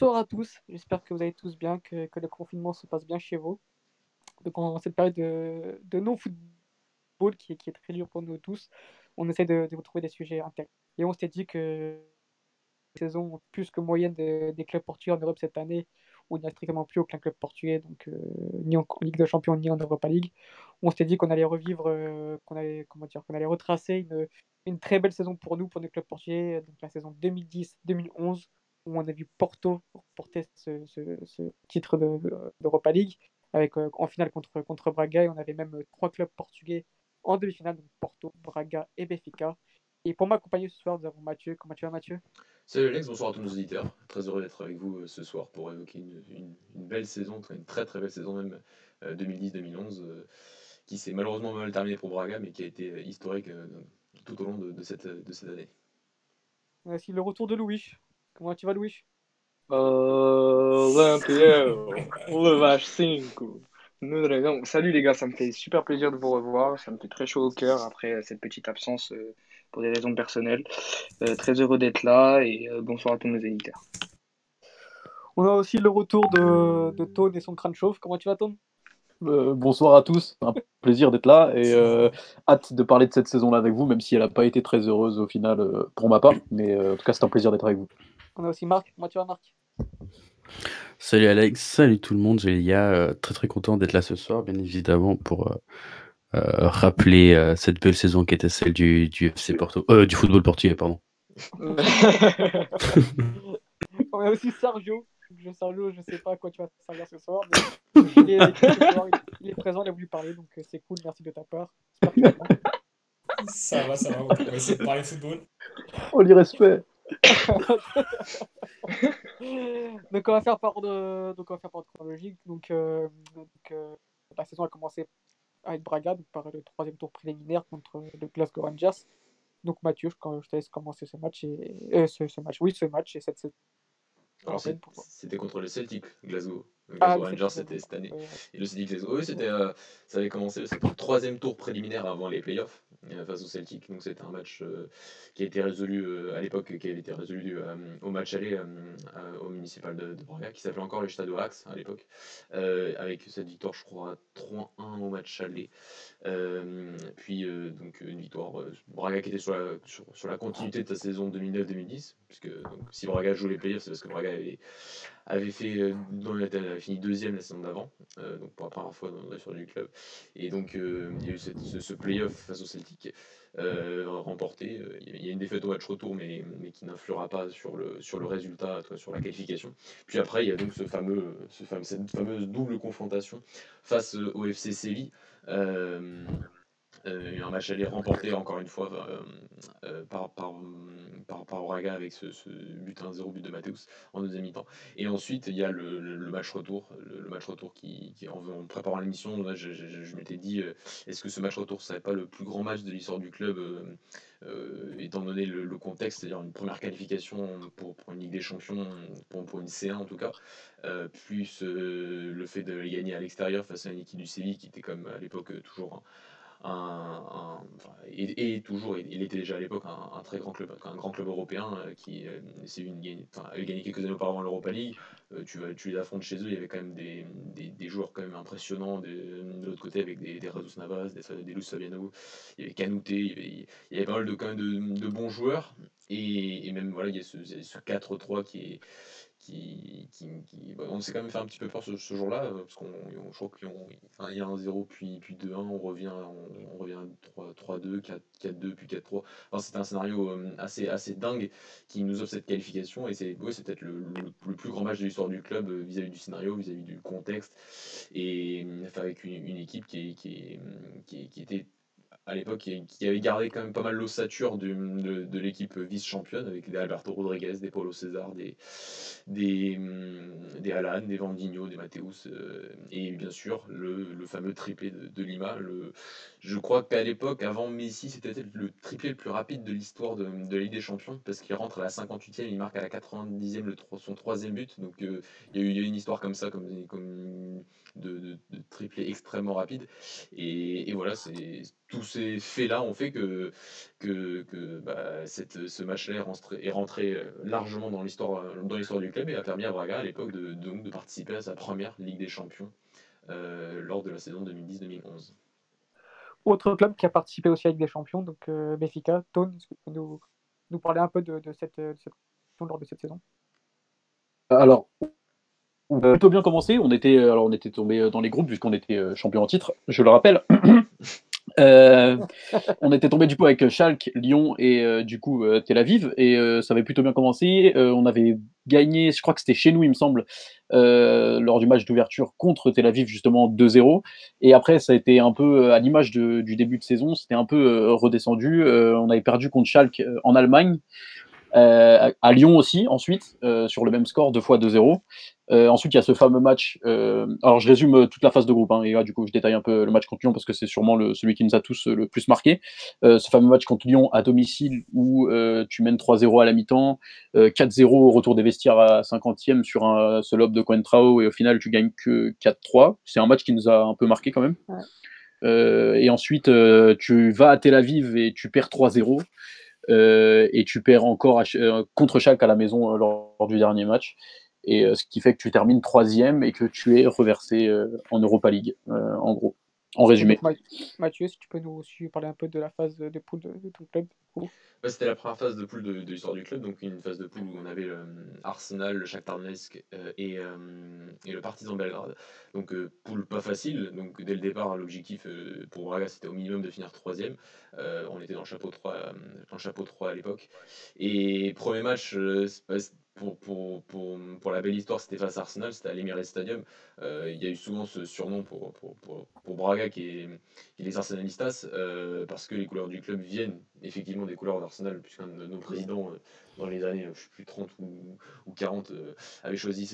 Bonsoir à tous, j'espère que vous allez tous bien, que, le confinement se passe bien chez vous. Donc en cette période de, non-football qui, est très dur pour nous tous, on essaie de, de vous trouver des sujets intéressants. Et on s'était dit que la saison plus que moyenne de, des clubs portugais en Europe cette année, où il n'y a strictement plus aucun club portugais, donc euh, ni en, en, Ligue de Champions ni en Europa League, on s'était dit qu'on allait revivre, euh, qu'on allait, comment dire, qu'on allait retracer une, une très belle saison pour nous, pour nos clubs portugais, donc la saison 2010-2011 où on a vu Porto porter ce, ce, ce titre d'Europa de, League avec, euh, en finale contre, contre Braga. Et on avait même euh, trois clubs portugais en demi-finale, donc Porto, Braga et Benfica. Et pour m'accompagner ce soir, nous avons Mathieu. Comment tu vas, Mathieu? Salut Alex, bonsoir à tous nos auditeurs. Très heureux d'être avec vous euh, ce soir pour évoquer une, une, une, belle saison, une très très belle saison même, euh, 2010-2011, euh, qui s'est malheureusement mal terminée pour Braga, mais qui a été historique tout au long de, de, cette, de cette année. Merci. Le retour de Louis. Comment tu vas, Louis? Euh, le vache 5. Salut les gars, ça me fait super plaisir de vous revoir. Ça me fait très chaud au cœur après cette petite absence euh, pour des raisons personnelles. Euh, très heureux d'être là et euh, bonsoir à tous nos éditeurs. On a aussi le retour de, de Tone et son crâne chauve. Comment tu vas, Tone? Euh, bonsoir à tous, un plaisir d'être là et euh, hâte de parler de cette saison-là avec vous, même si elle n'a pas été très heureuse au final euh, pour ma part, mais en tout cas c'est un plaisir d'être avec vous. On a aussi Marc, comment tu vas Marc? Salut Alex, salut tout le monde, j'ai Léa, très très content d'être là ce soir, bien évidemment pour rappeler cette belle saison qui était celle du, du FC Porto, du football portugais, pardon. On a aussi Sergio, je Sergio, je sais pas à quoi tu vas servir ce soir, mais il est, il présent, il a voulu parler, donc c'est cool, merci de ta part. Ça va, ça va, on va essayer de parler football. On lui respect. Donc on va faire par ordre, donc on va faire par chronologique. Donc, euh, donc euh, la saison a commencé avec Braga, donc par le troisième tour préliminaire contre le Glasgow Rangers. Donc Mathieu, quand je te laisse commencer ce match et euh, ce, ce, match, oui ce match et cette saison. C'était contre le Celtic, Glasgow. Glasgow ah, Rangers, c'était cette année. Et le Celtic Glasgow, oui, c'était, ça avait commencé, c'était le troisième tour préliminaire avant les playoffs face au Celtic. Donc c'était un match euh, qui a été résolu euh, à l'époque, qui avait été résolu au match aller au municipal de, Braga, qui s'appelait encore le Stade Axe à l'époque, avec cette victoire, je crois, 3-1 au match aller. puis donc une victoire, Braga qui était sur la, sur la continuité de sa saison 2009-2010, puisque donc, si Braga joue les playoffs, c'est parce que Braga avait avait fait dans la, avait fini deuxième la saison d'avant, euh, donc pour la première fois dans l'histoire du club. Et donc euh, il y a eu cette, ce, ce playoff face au Celtic euh, remporté. Il y a une défaite au match retour, mais, mais qui n'influera pas sur le, sur le résultat, sur la qualification. Puis après, il y a donc ce fameux, ce fameux, cette fameuse double confrontation face au FC Séville. Euh, euh, un match aller remporté encore une fois euh, euh, par, par, par, avec ce, ce but 1-0 but de Mateus en deuxième mi-temps. Et ensuite il y a le, le, le match retour, le, le, match retour qui, qui en, préparant l'émission, je, je, je m'étais dit est-ce que ce match retour serait pas le plus grand match de l'histoire du club étant donné le, contexte, c'est-à-dire une première qualification pour, pour, une Ligue des Champions, pour, pour une C1 en tout cas, plus le fait de gagner à l'extérieur face à une équipe du Séville qui était comme à l'époque toujours un, un, et, et, toujours, il était déjà à l'époque un, un, très grand club, un grand club européen euh, qui euh, une, gagné quelques années auparavant l'Europa League. Euh, tu, tu les affrontes chez eux, il y avait quand même des, des, des joueurs quand même impressionnants de, l'autre côté avec des, des Navas, des, des Luz il y avait Canouté, il y avait, il y avait pas mal de, quand même de, de bons joueurs. Et, et, même voilà, il y a ce, ce 4-3 qui est qui, qui, bah, on s'est quand même fait un petit peu peur ce, jour-là, euh, parce qu'on je crois qu'il y a un 0 puis, puis 2-1, on revient, on, on revient 3-2, 4-2, puis 4-3. Enfin, c'était un scénario euh, assez, assez dingue qui nous offre cette qualification, et c'est ouais, peut-être le, le, plus grand match de l'histoire du club euh, vis-à-vis -vis du scénario, vis-à-vis -vis du contexte, et avec une, une équipe qui, qui, qui, qui était à l'époque qui, avait gardé quand même pas mal l'ossature de, l'équipe vice-championne avec des Alberto Rodriguez, des Paulo César, des, des, des Alan, des Vandigno, des Mateus euh, et bien sûr le, fameux triplé de, Lima. Je crois qu'à l'époque, avant Messi, c'était le triplé le plus rapide de l'histoire de, de la Ligue des Champions parce qu'il rentre à la 58e, il marque à la 90e le, son troisième but. Donc euh, il, y a eu, une histoire comme ça, comme, de, de, triplé extrêmement rapide. Et, voilà, tous ces faits-là ont fait que, que, que bah, ce match-là est rentré, euh, largement dans l'histoire du club et a permis à Braga à l'époque de, de, de participer à sa première Ligue des Champions euh, lors de la saison 2010-2011. Autre club qui a participé aussi à Ligue des Champions, donc euh, Benfica. Tone, est-ce que tu peux nous, nous parler un peu de, de cette, de cette lors de cette saison? Alors, on a plutôt bien commencé. On était, alors on était tombé dans les groupes puisqu'on était euh, champion en titre, je le rappelle. Euh, on était tombé du coup avec Schalke, Lyon et euh, du coup euh, Tel Aviv et euh, ça avait plutôt bien commencé. Euh, on avait gagné, je crois que c'était chez nous, il me semble, euh, lors du match d'ouverture contre Tel Aviv justement 2-0. Et après ça a été un peu à l'image du début de saison, c'était un peu euh, redescendu. Euh, on avait perdu contre Schalke euh, en Allemagne. Euh, à Lyon aussi, ensuite, euh, sur le même score, deux fois 2-0. Euh, ensuite, il y a ce fameux match. euh, alors, je résume euh, toute la phase de groupe, hein, et là, du coup, je détaille un peu le match contre Lyon parce que c'est sûrement le, celui qui nous a tous le plus marqué. Euh, ce fameux match contre Lyon à domicile où tu mènes 3-0 à la mi-temps, euh, 4-0 au retour des vestiaires à 50e sur un seul lob de Coentrao, et au final, tu gagnes que 4-3. C'est un match qui nous a un peu marqué quand même. Ouais. Et ensuite, tu vas à Tel Aviv et tu perds 3-0. Euh, et tu perds encore à contre Schalke à la maison lors, lors du dernier match. Et euh, ce qui fait que tu termines troisième et que tu es reversé euh, en Europa League, euh, en gros. En résumé. Mathieu, si tu peux nous aussi parler un peu de la phase de, poule de, de ton club. du coup. Bah, c'était la première phase de poule de, de l'histoire du club, donc une phase de poule où on avait le, euh, Arsenal, le Shakhtar Donetsk euh, et, euh, et le Partizan Belgrade. Donc euh, poule pas facile, donc dès le départ l'objectif euh, pour Braga c'était au minimum de finir troisième. Euh, on était dans le chapeau 3, euh, dans le chapeau 3 à l'époque. Et premier match euh, c'est pas- pour, pour, pour, pour la belle histoire c'était face à Arsenal, c'était à l'Emirates Stadium. Euh, Il y a eu souvent ce surnom pour, pour, pour, pour Braga qui est, qui est les Arsenalistas, euh, parce que les couleurs du club viennent effectivement des couleurs d'Arsenal, puisqu'un de nos présidents, euh, dans les années, je sais plus, 30 ou, ou 40, euh, avait, choisi,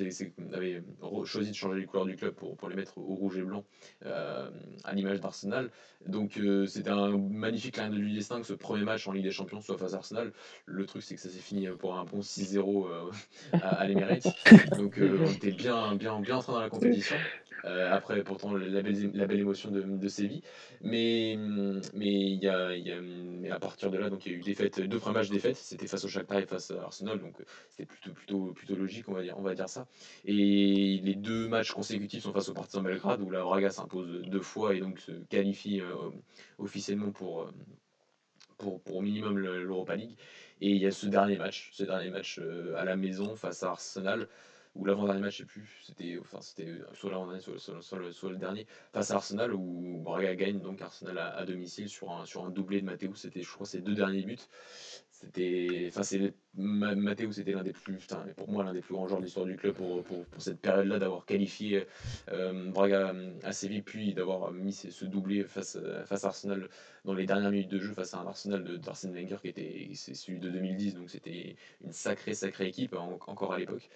avait choisi de changer les couleurs du club pour, pour les mettre au rouge et blanc, euh, à l'image d'Arsenal. Donc euh, c'était un magnifique clin du destin que ce premier match en Ligue des Champions soit face à Arsenal. Le truc, c'est que ça s'est fini pour un bon 6-0 euh, à, à l'Emirates. Donc on était bien, bien, bien entré dans la compétition. Euh, après, pourtant, la belle, la belle émotion de, de Séville. Mais, mais, il y a, y a- mais à partir de là, il y a eu défaite, deux premiers matchs défaites. C'était face au Shakhtar et face à Arsenal. Donc euh, c'était plutôt, plutôt, plutôt logique, on va, dire, on va dire ça. Et les deux matchs consécutifs sont face au Partizan Belgrade, où la Braga s'impose deux fois et donc se qualifie euh, officiellement pour, pour, pour minimum le- l'Europa League. Et il y a ce dernier match, ce dernier match à la maison face à Arsenal, ou l'avant-dernier match, je sais plus, c'était enfin, c'était soit l'avant-dernier, soit, soit- soit le, dernier, face à Arsenal, où Braga gagne donc Arsenal à, à domicile sur un, sur un doublé de Matteo, c'était je crois ses deux derniers buts. C'était, enfin c'est Ma- Matteo, c'était l'un des plus, pour moi l'un des plus grands joueurs de l'histoire du club pour, pour, pour cette période-là, d'avoir qualifié euh, Braga à Séville, puis d'avoir mis ce doublé face, à- face à Arsenal dans les dernières minutes de jeu face à un Arsenal de- d'Arsène Wenger qui était c'est celui de 2010, donc c'était une sacrée sacrée équipe en- encore à l'époque.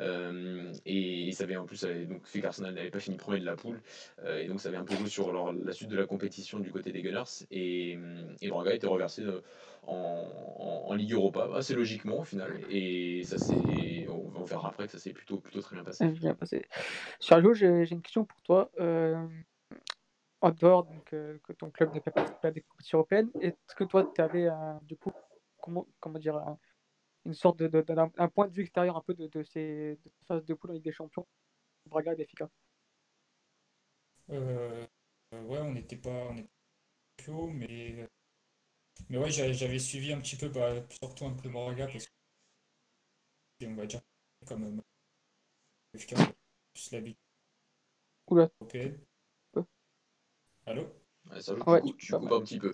Euh, et, ça avait en plus donc fait qu'Arsenal n'avait pas fini premier de la poule, euh, et donc ça avait un peu joué sur la suite de la compétition du côté des Gunners. Et, et Braga était reversé euh, en, en, en Ligue Europa, assez logiquement au final. Et ça c'est, on verra après que ça s'est plutôt plutôt très bien passé. Bien passé. Sergio, j'ai j'ai une question pour toi. Euh, en dehors donc, euh, que ton club n'ait pas participé à des compétitions européennes, est-ce que toi, tu avais du coup, comment, comment dire, un- une sorte de, de- d'un un point de vue extérieur un peu de, de ces phases de poule en Ligue des Champions, Braga et Benfica? Euh, euh, ouais, on n'était pas, on était pas chaud, mais, mais ouais, j'avais j'avais suivi un petit peu, bah, surtout un peu Braga, parce que, on va dire, comme FK, plus l'habitude Oula. européenne. Allô? Ouais, tu, tu- coupes- coupes un petit peu.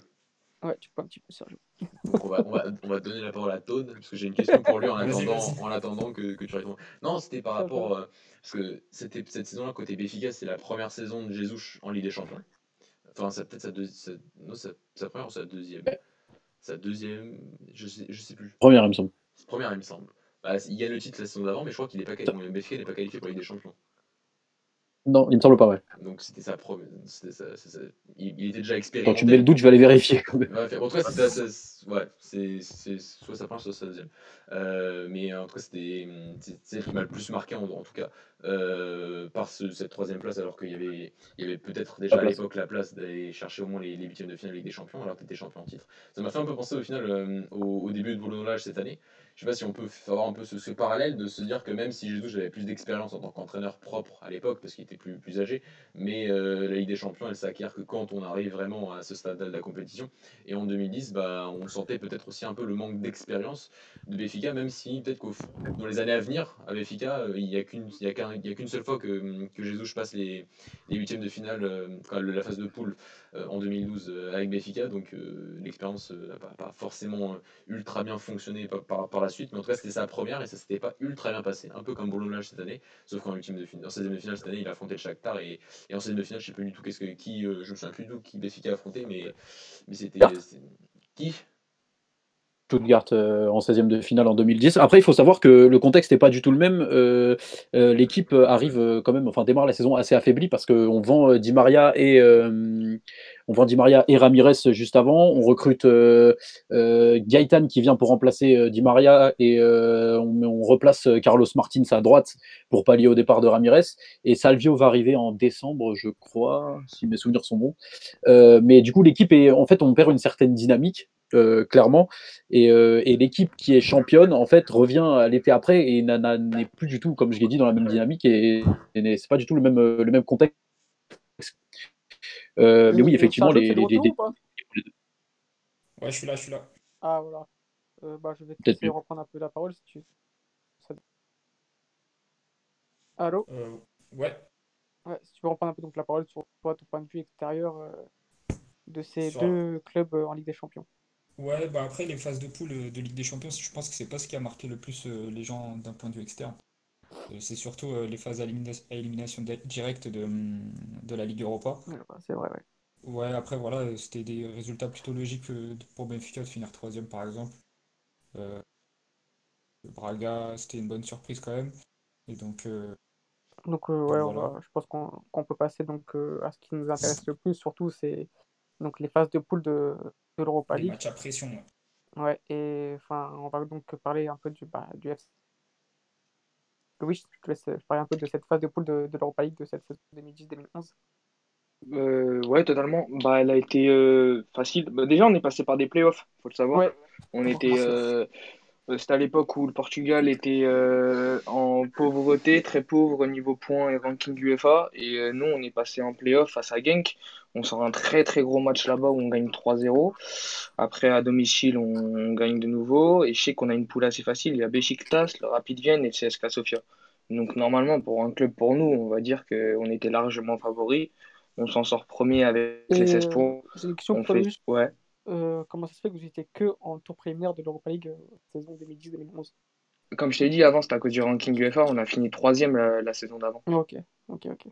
Ouais, tu peux un petit peu, Sergio. Donc on va, on, va, on va donner la parole à Toad, parce que j'ai une question pour lui en attendant, en attendant que, que tu répondes. Non, c'était par rapport. euh, parce que c'était, cette saison-là, côté Béfica, c'est la première saison de Jesus en Ligue des Champions. Enfin, c'est peut-être sa, deux, sa, non, sa, sa première ou sa deuxième? Sa deuxième, je sais, je sais plus. Première, il me semble. Première, il me semble. Bah, il gagne le titre la saison d'avant, mais je crois qu'il n'est pas, quali- Béfica n'est pas qualifié pour la Ligue des Champions. Non, il me semble pas, ouais. Donc c'était sa première. il, il était déjà Quand expérimenté. tu me mets le doute, je vais aller vérifier quand même. Ouais, fait- en tout cas, Ouais, c'est soit sa première, soit sa deuxième. Euh, mais en tout cas, c'était celle qui m'a le plus marqué, en, en tout cas, euh, par ce- cette troisième place, alors qu'il y avait, il y avait peut-être déjà à l'époque la place d'aller chercher au moins les, les huitièmes de finale Ligue des Champions, alors que tu étais champion en titre. Ça m'a fait un peu penser au final euh, au, au début de Boulonnage cette année. Je sais pas si on peut avoir un peu ce, ce parallèle de se dire que même si Jesus j'avais plus d'expérience en tant qu'entraîneur propre à l'époque, parce qu'il était plus, plus âgé, mais euh, la Ligue des Champions, elle s'acquiert que quand on arrive vraiment à ce stade de la compétition. Et en 2010, bah, on sentait peut-être aussi un peu le manque d'expérience de Béfica, même si peut-être que dans les années à venir, à Béfica, euh, il n'y a qu'une a qu'une seule fois que, que passe les, les huitièmes de finale, euh, la phase de poule euh, en 2012 euh, avec Béfica, donc l'expérience n'a pas, forcément ultra bien fonctionné par, par, par la suite, mais en tout cas c'était sa première et ça s'était pas ultra bien passé, un peu comme Bologna cette année, sauf qu'en huitième de finale, en 16e de finale cette année, il a affronté le Shakhtar et, et en 16e de finale, je sais plus du tout qu'est-ce que qui, euh, je me souviens plus du tout qui Béfica a affronté, mais mais c'était qui? Stuttgart euh, en 16e de finale en 2010. Après, il faut savoir que le contexte n'est pas du tout le même. Euh, euh, L'équipe arrive quand même, enfin démarre la saison assez affaiblie parce qu'on vend Di Maria et on vend Di Maria et Ramirez juste avant. On recrute Gaëtan qui vient pour remplacer Di Maria et on, on replace Carlos Martins à droite pour pallier au départ de Ramirez. Et Salvio va arriver en décembre, je crois, si mes souvenirs sont bons. Mais du coup, l'équipe est en fait, on perd une certaine dynamique. Euh, clairement et, euh, et l'équipe qui est championne en fait revient à l'été après et n'est plus du tout comme je l'ai dit dans la même dynamique et, et n'est- c'est pas du tout le même euh, le même contexte Euh, mais oui effectivement les, les- pas Ouais, je suis là, je suis là. Ah voilà. Euh, bah, je vais te reprendre un peu la parole si tu. ça- Allô? Euh, ouais, Ouais, si tu veux reprendre un peu donc la parole sur toi, ton point de vue extérieur euh, de ces Sur- deux clubs euh, en Ligue des Champions. Ouais, bah après les phases de poule euh, de Ligue des Champions, je pense que c'est pas ce qui a marqué le plus euh, les gens d'un point de vue externe. Euh, C'est surtout euh, les phases à élimina- à élimination di- directe de, hum, de la Ligue Europa. Ouais, bah, c'est vrai, ouais. Ouais, après voilà, euh, c'était des résultats plutôt logiques euh, pour Benfica de finir troisième par exemple. Euh, Braga, c'était une bonne surprise quand même. Et donc, euh, Donc euh, ouais, on voilà. va- je pense qu'on qu'on peut passer donc euh, à ce qui nous intéresse le plus, surtout c'est donc les phases de poule de, de l'Europa League. matchs à pression. ouais. Ouais, et enfin, on va donc parler un peu du, bah, du FC. Louis, je te laisse parler un peu de cette phase de poule de, de l'Europa League de cette saison 2010-2011. Euh, ouais, totalement. Bah, elle a été euh, facile. Bah, déjà, on est passé par des playoffs, faut le savoir. Ouais. On était, euh, c'était à l'époque où le Portugal était euh, en pauvreté, très pauvre au niveau points et ranking UEFA. Et euh, nous, on est passé en playoff face à Genk. On sort un très très gros match là-bas où on gagne 3-0. Après, à domicile, on, on gagne de nouveau. Et je sais qu'on a une poule assez facile. Il y a Besiktas, le Rapid Vienne et le CSKA Sofia. Donc normalement, pour un club pour nous, on va dire qu'on était largement favori. On s'en sort premier avec Et, les 16 euh, points. On fait... Ouais. Euh, comment ça se fait que vous étiez que en tour préliminaire de l'Europa League euh, saison 2010-2011? Comme je t'ai dit avant, c'était à cause du ranking UEFA. On a fini troisième la, la saison d'avant. Ok, ok, ok.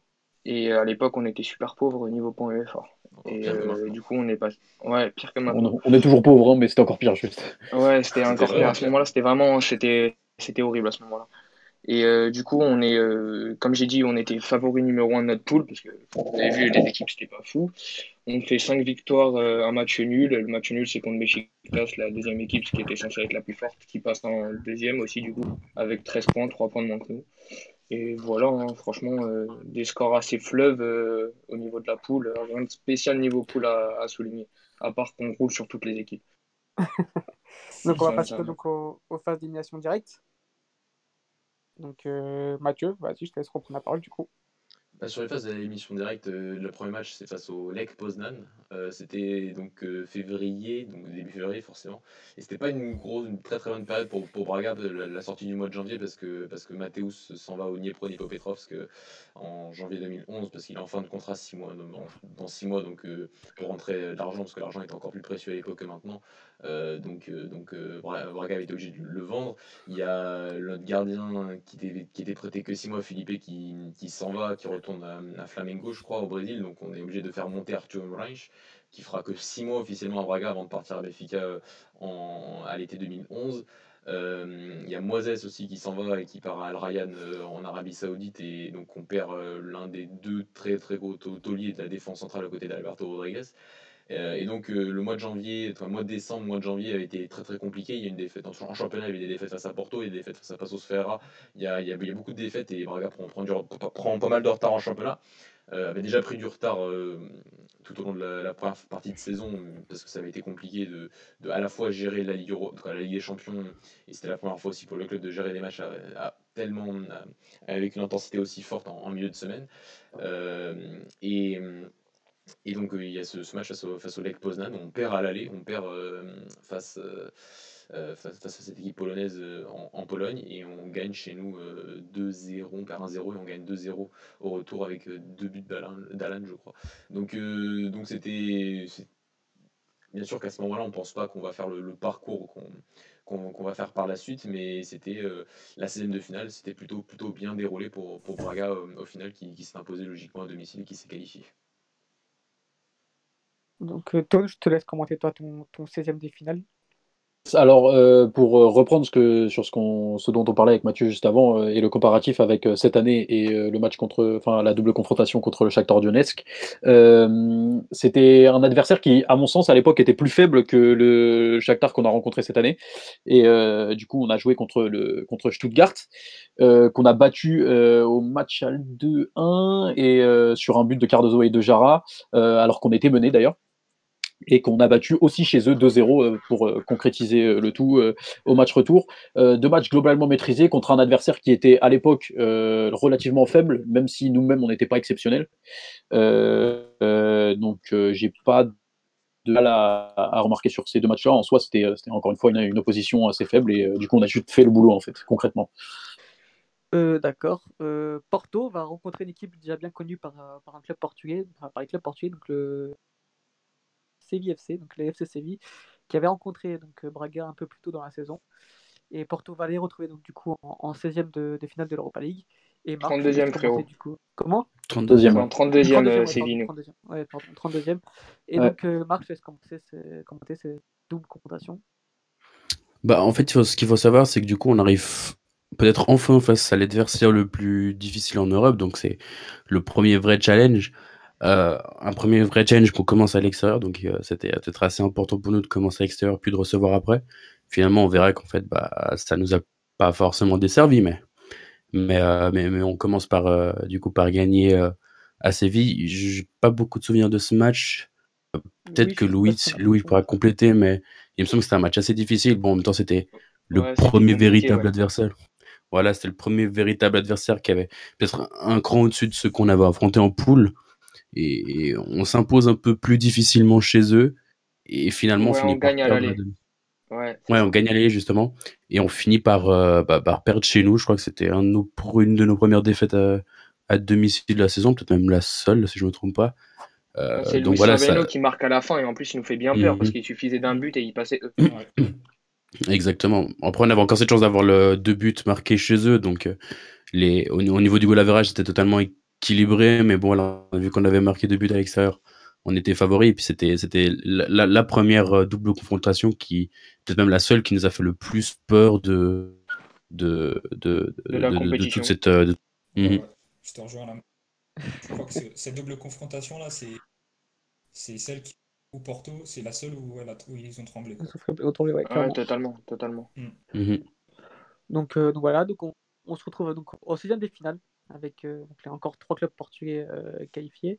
Et euh, à l'époque, on était super pauvre au niveau points UEFA. Encore Et euh, du coup, on est pas. Ouais, pire que maintenant. on, on est toujours pauvre hein, mais c'était encore pire juste Ouais, c'était encore pire. À ce moment-là, c'était vraiment, c'était, c'était horrible à ce moment-là. Et euh, du coup, on est, euh, comme j'ai dit, on était favori numéro un de notre poule parce que vous avez vu, les équipes, c'était pas fou. On fait cinq victoires, euh, un match nul. Le match nul, c'est contre Besiktas, la deuxième équipe, qui était censée être la plus forte, qui passe en deuxième aussi, du coup, avec 13 points, 3 points de moins que nous. Et voilà, hein, franchement, euh, des scores assez fleuves au niveau de la poule. Rien de spécial niveau poule à, à souligner, à part qu'on roule sur toutes les équipes. Donc on va passer donc aux, aux phases d'élimination directe. Donc euh, Mathieu, vas-y, je te laisse reprendre la parole du coup. Bah, sur les phases de l'émission directe, euh, le premier match c'est face au Lech Poznan. Euh, c'était donc février, donc début février forcément. Et c'était pas une grosse, une très très bonne période pour, pour Braga, la, sortie du mois de janvier, parce que, parce que s'en va au Dniepro Dnipropetrovsk en janvier 2011, parce qu'il est en fin de contrat six mois, dans, six mois, donc pour rentrer l'argent, parce que l'argent était encore plus précieux à l'époque que maintenant. Euh, donc euh, donc euh, Bra- Braga avait été obligé de le vendre. Il y a notre gardien qui était, qui était prêté que 6 mois, Philippe, qui, qui s'en va, qui retourne à, à Flamengo, je crois, au Brésil. Donc on est obligé de faire monter Arthur Reich, qui fera que 6 mois officiellement à Braga avant de partir à Benfica en, à l'été 2011. Euh, Il y a Moises aussi qui s'en va et qui part à Al euh, en Arabie Saoudite. Et donc on perd euh, l'un des deux très très gros tau- tauliers de la défense centrale à côté d'Alberto Rodriguez. Euh, et donc euh, le mois de janvier, enfin, mois de décembre, mois de janvier avait été très très compliqué. Il y a une défaite en, championnat, il y avait des défaites face à Porto et des défaites face à Passos Ferreira. Il y a, il y a, il y a beaucoup de défaites et Braga prend, prend, du- prend pas mal de retard en championnat. Euh, avait déjà pris du retard euh, tout au long de la, première partie de saison parce que ça avait été compliqué de, de à la fois gérer la Ligue, des Champions et c'était la première fois aussi pour le club de gérer des matchs à, tellement avec une intensité aussi forte en, milieu de semaine. Et, et donc euh, il y a ce, match face au, face au Lech Poznan, on perd à l'aller, on perd euh, face, euh, face, face à cette équipe polonaise en, en Pologne et on gagne chez nous euh, 2-0, on perd 1-0 et on gagne 2-0 au retour avec deux buts d'Alan, je crois. Donc c'était bien sûr qu'à ce moment-là on pense pas qu'on va faire le, parcours qu'on va faire par la suite, mais c'était la 16 de finale, c'était plutôt, plutôt bien déroulé pour, pour Braga au final qui, qui s'est imposé logiquement à domicile et qui s'est qualifié. Donc, euh, Tom, je te laisse commenter toi ton, ton 16e des finales. Alors, euh, pour euh, reprendre ce, que, sur ce, qu'on, ce dont on parlait avec Mathieu juste avant et le comparatif avec cette année et le match contre, enfin la double confrontation contre le Shakhtar Donetsk, c'était un adversaire qui, à mon sens, à l'époque, était plus faible que le Shakhtar qu'on a rencontré cette année. Et du coup, on a joué contre le contre Stuttgart, qu'on a battu au match à 2-1 et sur un but de Cardozo et de Jara, alors qu'on était mené d'ailleurs et qu'on a battu aussi chez eux 2-0 euh, pour euh, concrétiser euh, le tout au match retour. Deux matchs globalement maîtrisés contre un adversaire qui était à l'époque relativement faible, même si nous-mêmes on n'était pas exceptionnels. Donc j'ai pas de mal à, remarquer sur ces deux matchs-là. En soi, c'était encore une fois une, opposition assez faible et du coup on a juste fait le boulot en fait, concrètement. D'accord. Porto va rencontrer une équipe déjà bien connue par, un club portugais, par les clubs portugais, donc le Séville FC, donc le FC Séville, qui avait rencontré donc euh, Braga un peu plus tôt dans la saison. Et Porto va les retrouver donc du coup en, en 16e de, de finale de l'Europa League. Et Marc, je te 32e, laisse commencer, frérot. Du coup. Comment? Deuxième. En 32e, 32e, euh, Séville, nous. pardon, 32e. Ouais, pardon, 32e. Et Ouais. donc, euh, Marc, je te laisse commencer, ce- commenter cette double confrontation? Bah, en fait, ce qu'il faut savoir, c'est que du coup, on arrive peut-être enfin face à l'adversaire le plus difficile en Europe. Donc, c'est le premier vrai challenge. Euh, un premier vrai challenge qu'on commence à l'extérieur. Donc, euh, c'était peut-être assez important pour nous de commencer à l'extérieur puis de recevoir après. Finalement, on verra qu'en fait, bah, ça nous a pas forcément desservi, mais, mais, euh, mais, mais on commence par, du coup, par gagner à Séville. J'ai pas beaucoup de souvenirs de ce match. Peut-être Oui, que Louis, Louis pourra compléter, mais il me semble que c'était un match assez difficile. Bon, en même temps, c'était le Ouais, premier véritable ouais. adversaire. Voilà, c'était le premier véritable adversaire qui avait peut-être un, un cran au-dessus de ceux qu'on avait affrontés en poule. Et, et on s'impose un peu plus difficilement chez eux. Et finalement, Ouais, on finit on par gagne à perdre l'aller. Ouais, on gagne à l'aller, justement. Et on finit par, euh, bah, par perdre chez nous. Je crois que c'était un une de nos premières défaites à, à domicile de la saison, peut-être même la seule, si je me trompe pas. Euh, C'est donc Luis voilà, ça. qui marque à la fin et en plus il nous fait bien peur parce Mhm. qu'il suffisait d'un but et il passait. Ouais. Exactement. Après, on avait encore cette chance d'avoir le deux buts marqués chez eux, donc euh, les, au, au niveau du goal average, c'était totalement équilibré, mais bon, là, vu qu'on avait marqué deux buts à l'extérieur, on était favori, et puis c'était c'était la, première euh, double confrontation qui, peut-être même la seule, qui nous a fait le plus peur de de de, De la de- de- de compétition. toute cette. euh, Mhm. ouais, je te rejoins là. Je crois que ce- cette double confrontation-là, c'est c'est celle qui, où Porto, c'est la seule où, elle a, où ils ont tremblé. Ça ferait autant, ouais, totalement, totalement. Mhm. Donc, euh, donc voilà, donc on, on se retrouve donc au 16e des finales avec euh, donc là, encore trois clubs portugais euh, qualifiés.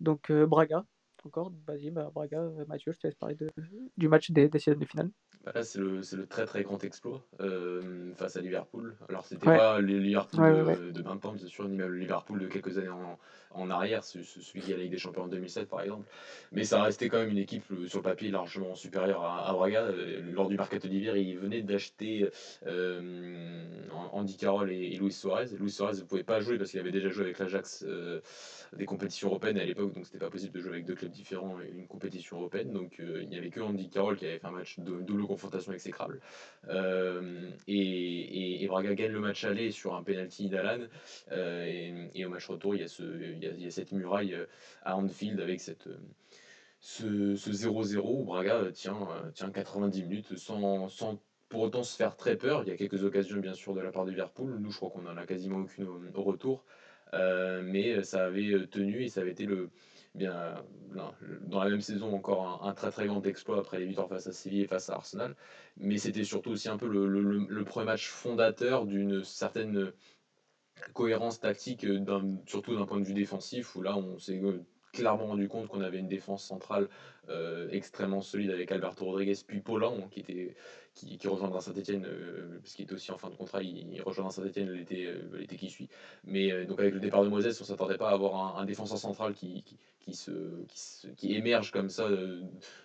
Donc euh, Braga, encore, vas-y, bah, Braga, Mathieu, je te laisse parler de, du match des, des 16e de finale. Bah là, c'est le, c'est le très très grand exploit euh, face à Liverpool. Alors, c'était Ouais. pas le Liverpool Ouais, de, ouais, de maintenant, c'est sûr, ni même le Liverpool de quelques années en, en arrière, ce- ce- celui qui a la Ligue des Champions en 2007 par exemple. Mais ça restait quand même une équipe euh, sur le papier largement supérieure à, Braga. Euh, Lors du mercato d'hiver, ils venaient d'acheter euh, Andy Carroll et, et Luis Suarez. Luis Suarez ne pouvait pas jouer parce qu'il avait déjà joué avec l'Ajax des compétitions européennes à l'époque, donc c'était pas possible de jouer avec deux clubs différents et une compétition européenne. Donc il n'y avait que Andy Carroll qui avait fait un match de double confrontation exécrable. Et, et, Braga gagne le match aller sur un penalty d'Alan. Et, au match retour, il y a, ce, il y a cette muraille euh, à Anfield avec cette, euh, ce ce 0-0 où Braga euh, tient, tient 90 minutes sans, sans pour autant se faire très peur. Il y a quelques occasions bien sûr de la part de Liverpool. Nous, je crois qu'on en a quasiment aucune au, retour. Mais ça avait tenu et ça avait été le, bien, dans la même saison, encore un, très très grand exploit après les victoires face à Séville et face à Arsenal. Mais c'était surtout aussi un peu le, le premier match fondateur d'une certaine cohérence tactique, surtout d'un point de vue défensif, où là on s'est clairement rendu compte qu'on avait une défense centrale euh, extrêmement solide avec Alberto Rodriguez puis Paulin qui qui, qui rejoindra Saint-Etienne euh, parce qu'il était aussi en fin de contrat il, rejoindra Saint-Etienne l'été qui suit. Mais donc avec le départ de Moses on s'attendait pas à avoir un, défenseur central qui, qui, se, qui, émerge comme ça de,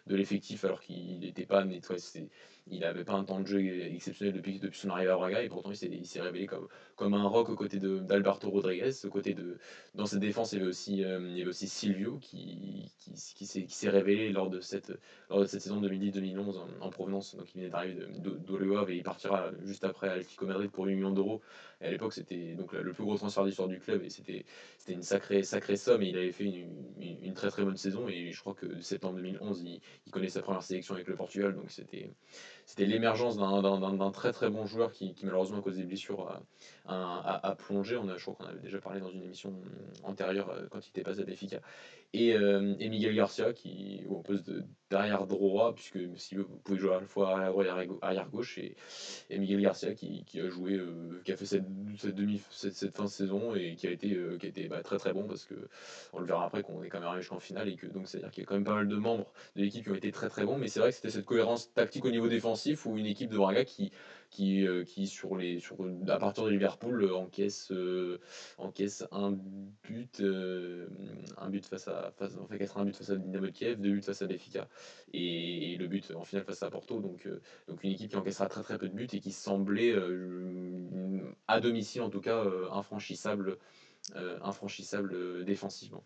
l'effectif alors qu'il n'était pas nettoyé il n'avait pas un temps de jeu exceptionnel depuis, son arrivée à Braga et pourtant il s'est révélé comme, un rock aux côtés d'Alberto Rodriguez. Dans cette défense, il y avait aussi, euh, il Silvio qui, s'est révélé lors de, cette, lors de cette saison 2010-2011 en, provenance. Donc il venait d'arriver d'Orio et il partira juste après à Atlético Madrid pour 8 millions d'euros. À l'époque, c'était donc le plus gros transfert d'histoire du club et c'était une sacrée, sacrée somme. Et il avait fait une, une, très très bonne saison. Et je crois que septembre 2011, il, il connaît sa première sélection avec le Portugal. Donc c'était c'était l'émergence d'un très très bon joueur qui, malheureusement à cause des blessures a, plongé. On a, je crois qu'on avait déjà parlé dans une émission antérieure euh, quand il était passé à Benfica. Euh, et, Miguel Garcia qui au poste d'arrière droit, puisque si vous pouvez jouer à la fois arrière droit et arrière gauche, et, Miguel Garcia qui, a joué, euh, qui a fait cette, demi, cette, fin de saison et qui a été, qui a été bah, très très bon parce que on le verra après qu'on est quand même arrivé jusqu'en finale et que donc c'est à dire qu'il y a quand même pas mal de membres de l'équipe qui ont été très très bons, mais c'est vrai que c'était cette cohérence tactique au niveau défensif ou une équipe de Braga qui qui, euh, qui sur les, sur, à partir de Liverpool euh, encaisse, euh, encaisse un but, un but face à, face, un but face à Dynamo Kiev, deux buts face à Benfica et, le but en finale face à Porto. Donc, donc une équipe qui encaissera très très peu de buts et qui semblait à domicile en tout cas infranchissable, infranchissable défensivement.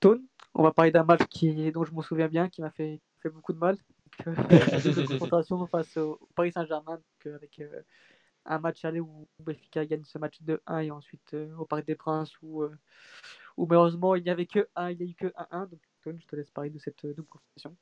Tone, on va parler d'un match qui, dont je me souviens bien, qui m'a fait, fait beaucoup de mal confrontation face au Paris Saint-Germain avec euh, un match aller où Benfica gagne ce match de 1 et ensuite euh, au Parc des Princes où, euh, où malheureusement il n'y avait que 1, il n'y a eu que 1-1. Donc je te laisse parler de cette double confrontation.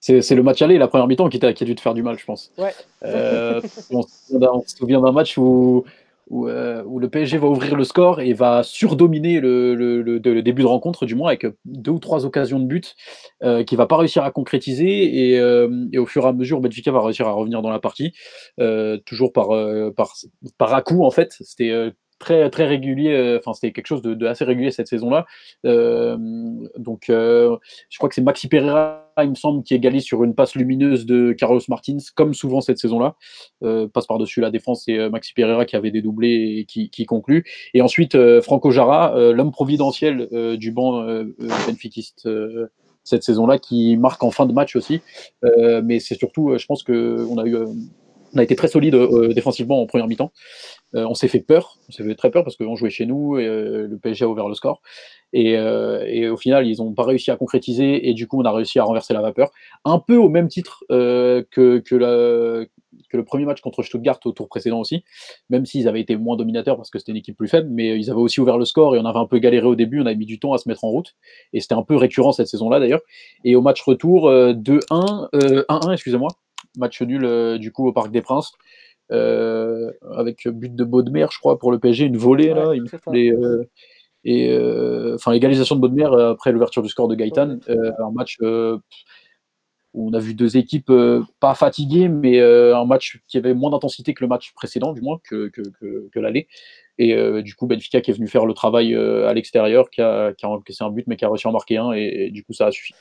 C'est le match aller, la première mi-temps, qui, qui, a dû te faire du mal, je pense. Ouais. on, on, se souvient d'un match où euh, où, le PSG va ouvrir le score et va surdominer le, début de rencontre, du moins avec deux ou trois occasions de but euh, qu'il va pas réussir à concrétiser et, euh, et, au fur et à mesure Benfica va réussir à revenir dans la partie, toujours par, par, par à coup en fait. C'était très très régulier. Enfin, c'était quelque chose de, assez régulier cette saison-là. Donc, je crois que c'est Maxi Pereira, il me semble, qui égalise sur une passe lumineuse de Carlos Martins, comme souvent cette saison-là. passe par-dessus la défense et Maxi Pereira qui avait dédoublé et qui, conclut. Et ensuite, Franco Jara, l'homme providentiel du banc benfiquiste cette saison-là, qui marque en fin de match aussi. mais c'est surtout, je pense qu'on a eu on a été très solide défensivement en première mi-temps. Euh, on s'est fait peur, on s'est fait très peur parce qu'on jouait chez nous et euh, le PSG a ouvert le score. Euh, et, au final, ils n'ont pas réussi à concrétiser et du coup, on a réussi à renverser la vapeur. Un peu au même titre que, que, le premier match contre Stuttgart au tour précédent aussi, même s'ils avaient été moins dominateurs parce que c'était une équipe plus faible, mais ils avaient aussi ouvert le score et on avait un peu galéré au début, on avait mis du temps à se mettre en route. Et c'était un peu récurrent cette saison-là d'ailleurs. Et au match retour, 2-1, 1-1, excusez-moi, match nul du coup au Parc des Princes. Euh, avec but de Baudemer, je crois, pour le PSG, une volée là. Euh, et euh, enfin l'égalisation de Baudemer après l'ouverture du score de Gaëtan, un match où on a vu deux équipes pas fatiguées, mais un match qui avait moins d'intensité que le match précédent, du moins, que, que, que, l'aller. Et du coup, Benfica qui est venu faire le travail à l'extérieur, qui a, qui a encaissé un but, mais qui a réussi à en marquer un, et, du coup, ça a suffi.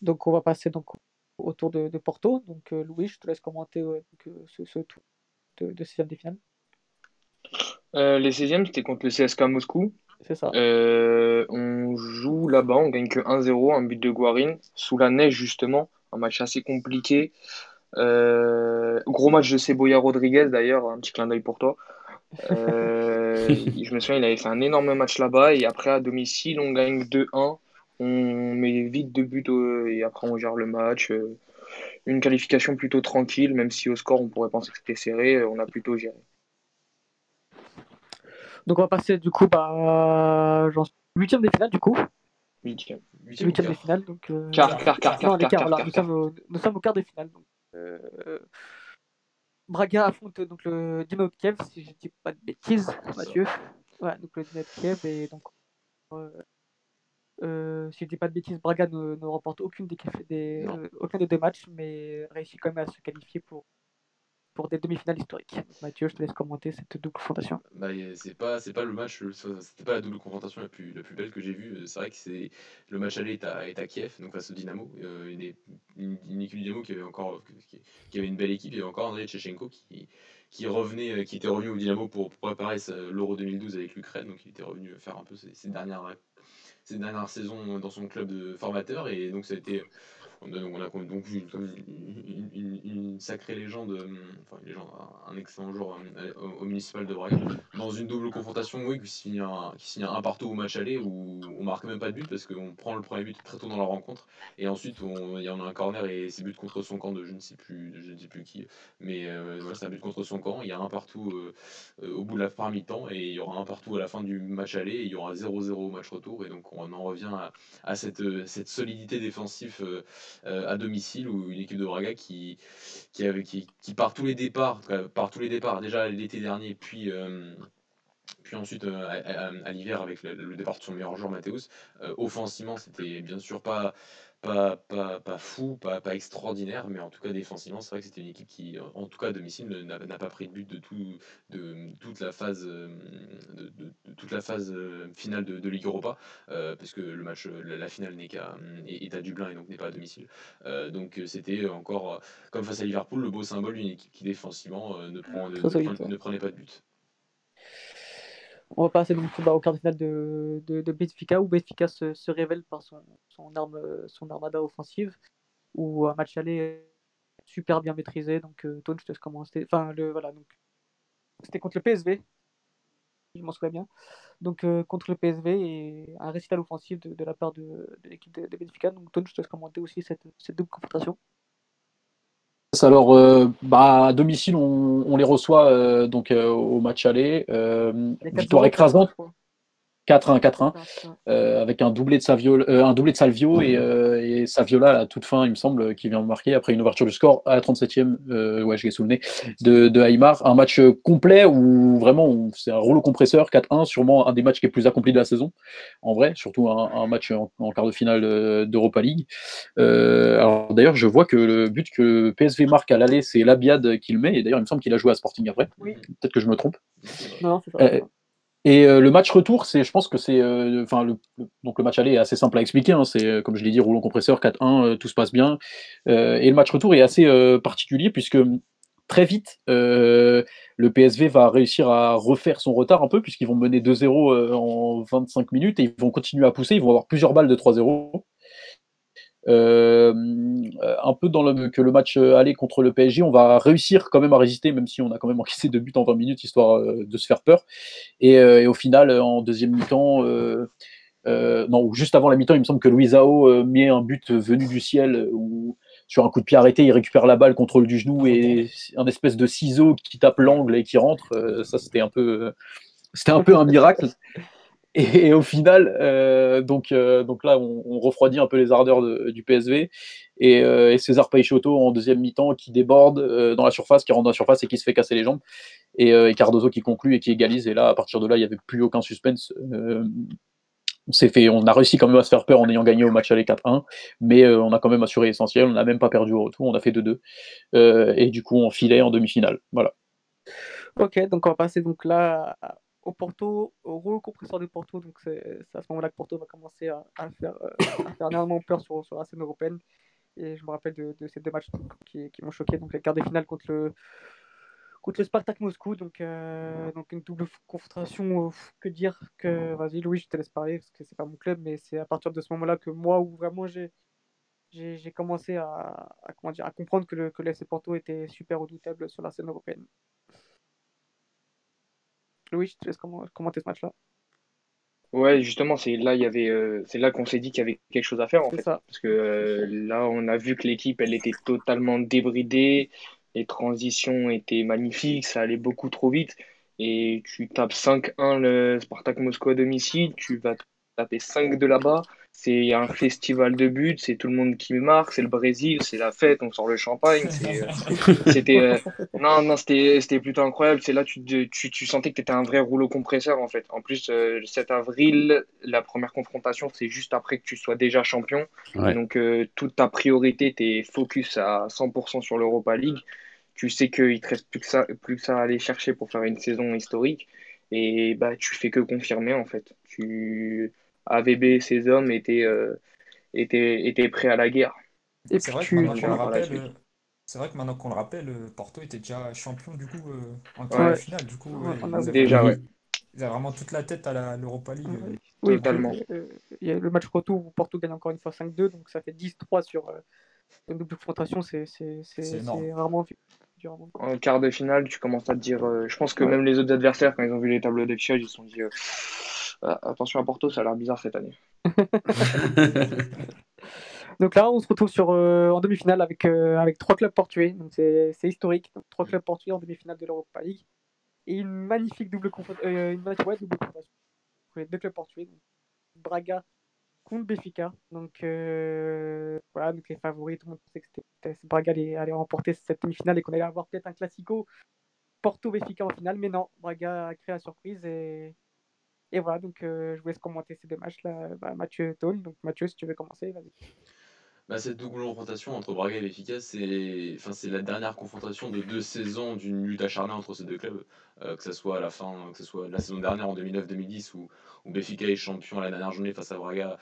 Donc, on va passer donc autour de, de Porto. Donc, Louis, je te laisse commenter ce, ce, tour de, 16e de finale euh, Les 16e, c'était contre le CSK Moscou. C'est ça. Euh, on joue là-bas, on gagne que 1-0, un but de Guarin, sous la neige justement, un match assez compliqué. Euh, gros match de Ceboya Rodriguez d'ailleurs, un petit clin d'œil pour toi. je me souviens, il avait fait un énorme match là-bas et après à domicile, on gagne 2-1. On met vite deux buts et après on gère le match une qualification plutôt tranquille, même si au score on pourrait penser que c'était serré, on a plutôt géré. Donc on va passer du coup bah, genre, huitième des finales du coup. Huitième. Huitième des finales. Donc, euh... quart, quart, quart, quart, quart, quart, voilà, nous, sommes au, nous sommes au quart des finales. Donc, euh... Braga affronte donc le Dynamo Kiev, si je ne dis pas de bêtises, Mathieu. Ouais, donc le Dynamo Kiev et donc euh, Euh, si je dis pas de bêtises, Braga ne, ne remporte aucune des, des, euh, aucun des deux matchs, mais réussit quand même à se qualifier pour, pour des demi-finales historiques. Mathieu, je te laisse commenter cette double confrontation. Bah, c'est pas c'est pas le match c'était pas la double confrontation la plus la plus belle que j'ai vue. C'est vrai que c'est le match aller est à, est à Kiev donc face au Dynamo. Euh, une, é- une, une équipe du Dynamo qui avait encore qui, qui avait une belle équipe. Il y avait encore Andrei Tchechenko qui qui revenait euh, qui était revenu au Dynamo pour, pour préparer l'Euro 2012 avec l'Ukraine. Donc il était revenu faire un peu ses, ses dernières ses dernières saisons dans son club de formateur et donc ça a été on a, on a donc vu une, une- une- sacrée légende, euh, enfin légende, un, excellent joueur euh, au, au municipal de Braga, dans une double confrontation, oui, qui signe un, qui signe un partout au match aller où on marque même pas de but parce qu'on prend le premier but très tôt dans la rencontre et ensuite on, il y en a un corner et c'est but contre son camp de je ne sais plus, je ne sais plus qui, mais euh, voilà, c'est un but contre son camp. Il y a un partout euh, euh, au bout de la fin mi-temps et il y aura un partout à la fin du match aller et il y aura 0-0 au match retour et donc on en revient à, à cette, euh, cette solidité défensive euh, euh, à domicile ou une équipe de Braga qui, qui, par tous les départs, euh, par tous les départs déjà l'été dernier, puis, euh, puis ensuite euh, à, l'hiver avec le, départ de son meilleur joueur Mathéus, euh, offensivement c'était bien sûr pas, pas, pas, pas fou, pas, pas extraordinaire, mais en tout cas défensivement c'est vrai que c'était une équipe qui, en tout cas à domicile, n'a n'a pas pris de but de, tout, de toute la phase, euh, de, de- de toute la phase euh, finale de, de Ligue Europa, euh, parce que le match, la, la finale n'est qu'à est, est à Dublin et donc n'est pas à domicile. Euh, donc euh, c'était encore, euh, comme face à Liverpool, le beau symbole d'une équipe qui défensivement euh, ne, prend, ne, Très ne solide, prenait- ouais. ne prenait pas de but. On va passer donc bah, au quart de finale de, de, Benfica, où Benfica se, se révèle par son, armada offensive, où un match aller super bien maîtrisé. Donc, euh, Tone, te. Enfin, le, voilà, donc, c'était contre le PSV, je m'en souviens bien. Donc, euh, contre le PSV et un récital offensif de, la part de, de l'équipe de, Benfica. Donc, Tone, je te commenter aussi cette, cette double confrontation. Alors, euh, bah, à domicile, on, on les reçoit euh, donc euh, au match aller. Euh, Il y a 4-0, victoire écrasante. 4-1, 4-1. Ouais. euh, avec un doublé de Savio, euh, un doublé de Salvio et, euh, et Saviola à la toute fin, il me semble, qui vient de marquer après une ouverture du score à la 37e, euh, ouais, je l'ai sous le nez, de, de Aymar. Un match complet où vraiment c'est un rouleau compresseur, 4-1, sûrement un des matchs qui est plus accompli de la saison, en vrai, surtout un, un match en, en quart de finale d'Europa League. Euh, alors d'ailleurs, je vois que le but que PSV marque à l'aller, c'est Labiad qui le met, et d'ailleurs, il me semble qu'il a joué à Sporting après. Oui. Peut-être que je me trompe. Non, c'est ça. Et euh, le match retour, c'est, je pense que c'est, euh, enfin, le, donc le match aller est assez simple à expliquer. hein, c'est euh, comme je l'ai dit, rouleau compresseur 4-1, euh, tout se passe bien. Et le match retour est assez particulier puisque très vite, le PSV va réussir à refaire son retard un peu puisqu'ils vont mener 2-0 euh, en 25 minutes et ils vont continuer à pousser. Ils vont avoir plusieurs balles de 3-0. Euh, un peu dans le que le match euh, aller contre le PSG, on va réussir quand même à résister, même si on a quand même encaissé deux buts en 20 minutes, histoire euh, de se faire peur. Et, au final, en deuxième mi-temps, non, juste avant la mi-temps, il me semble que Luisao met un but venu du ciel où sur un coup de pied arrêté, il récupère la balle, contrôle du genou et un espèce de ciseau qui tape l'angle et qui rentre. Ça, c'était un peu, c'était un peu un miracle. Et, au final, euh, donc, euh, donc là, on, refroidit un peu les ardeurs de- du PSV. Et, euh, et César Peixoto en deuxième mi-temps qui déborde dans la surface, qui rentre dans la surface et qui se fait casser les jambes. Et, et Cardozo qui conclut et qui égalise. Et là, à partir de là, il n'y avait plus aucun suspense. On s'est fait, on a réussi quand même à se faire peur en ayant gagné au match aller 4-1, mais on a quand même assuré l'essentiel. On n'a même pas perdu au retour, on a fait 2-2. Euh, et du coup, on filait en demi-finale. Voilà. Ok, donc on va passer donc là au Porto, au rouleau compresseur de Porto. Donc c'est à ce moment-là que Porto va commencer à, faire, euh, faire énormément peur sur, sur la scène européenne. Et je me rappelle de, de ces deux matchs qui, qui m'ont choqué. Donc la quart de finale contre le, contre le Spartak Moscou. Donc, euh, donc une double confrontation. euh, que dire que Vas-y, Louis, je te laisse parler parce que c'est pas mon club, mais c'est à partir de ce moment-là que moi, où vraiment j'ai. J'ai commencé à, à, comment dire, à comprendre que le, que l'FC Porto était super redoutable sur la scène européenne. Louis, je te laisse comment- commenter ce match-là? Ouais, justement, c'est là, il y avait, euh, c'est là qu'on s'est dit qu'il y avait quelque chose à faire, en fait. ça. Parce que euh, là, on a vu que l'équipe, elle était totalement débridée, les transitions étaient magnifiques, ça allait beaucoup trop vite. Et tu tapes 5-1 le Spartak Moscou à domicile, tu vas taper 5 de là-bas, c'est un festival de buts, c'est tout le monde qui marque, c'est le Brésil, c'est la fête, on sort le champagne. c'est- C'était euh, non, non, c'était c'était plutôt incroyable. C'est là tu, tu, tu sentais que tu étais un vrai rouleau compresseur en fait. En plus, euh, le 7 avril, la première confrontation, c'est juste après que tu sois déjà champion. Ouais. Donc, euh, toute ta priorité, t'es focus à 100% sur l'Europa League. Tu sais qu'il te reste plus que ça, plus que ça à aller chercher pour faire une saison historique. Et bah, tu fais que confirmer en fait. Tu... AVB et ses hommes étaient, euh, étaient, étaient prêts à la guerre. Et C'est vrai tu, tu rappelle, suite. euh, c'est vrai que maintenant qu'on le rappelle, euh, Porto était déjà champion du coup euh, en Ouais. quart de finale. Du coup, Ouais, ouais, on a- Déjà, vraiment- ouais. ils avaient vraiment toute la tête à la- l'Europa League. euh. Oui, euh, il y a le match retour où Porto gagne encore une fois 5-2, donc ça fait 10-3 sur euh, une double confrontation, c'est rarement vu. rarement. En quart de finale, tu commences à te dire. euh, je pense que Ouais. même les autres adversaires, quand ils ont vu les tableaux d'affichage, ils se sont dit euh, attention à Porto, ça a l'air bizarre cette année. Donc là, on se retrouve sur, euh, en demi-finale avec, euh, avec trois clubs donc c'est historique. Trois clubs portugais en demi-finale de l'Europa League. Et une magnifique double, confron- euh, une magnifique- ouais, double confrontation deux clubs donc Braga contre Benfica. Donc euh, voilà, donc les favoris, tout le monde pensait que c'était Braga allait, allait remporter cette demi-finale et qu'on allait avoir peut-être un classico Porto-Benfica en finale, mais non, Braga a créé la surprise et, et voilà, donc euh, je vous laisse commenter ces deux matchs-là. Bah, Mathieu Tone, donc Mathieu, si tu veux commencer, vas-y. Bah, cette double confrontation entre Braga et Benfica, c'est enfin, la dernière confrontation de deux saisons d'une lutte acharnée entre ces deux clubs. Euh, que ce soit à la fin, que ce soit la saison dernière en 2009-2010 où, où Benfica est champion à la dernière journée face à Braga.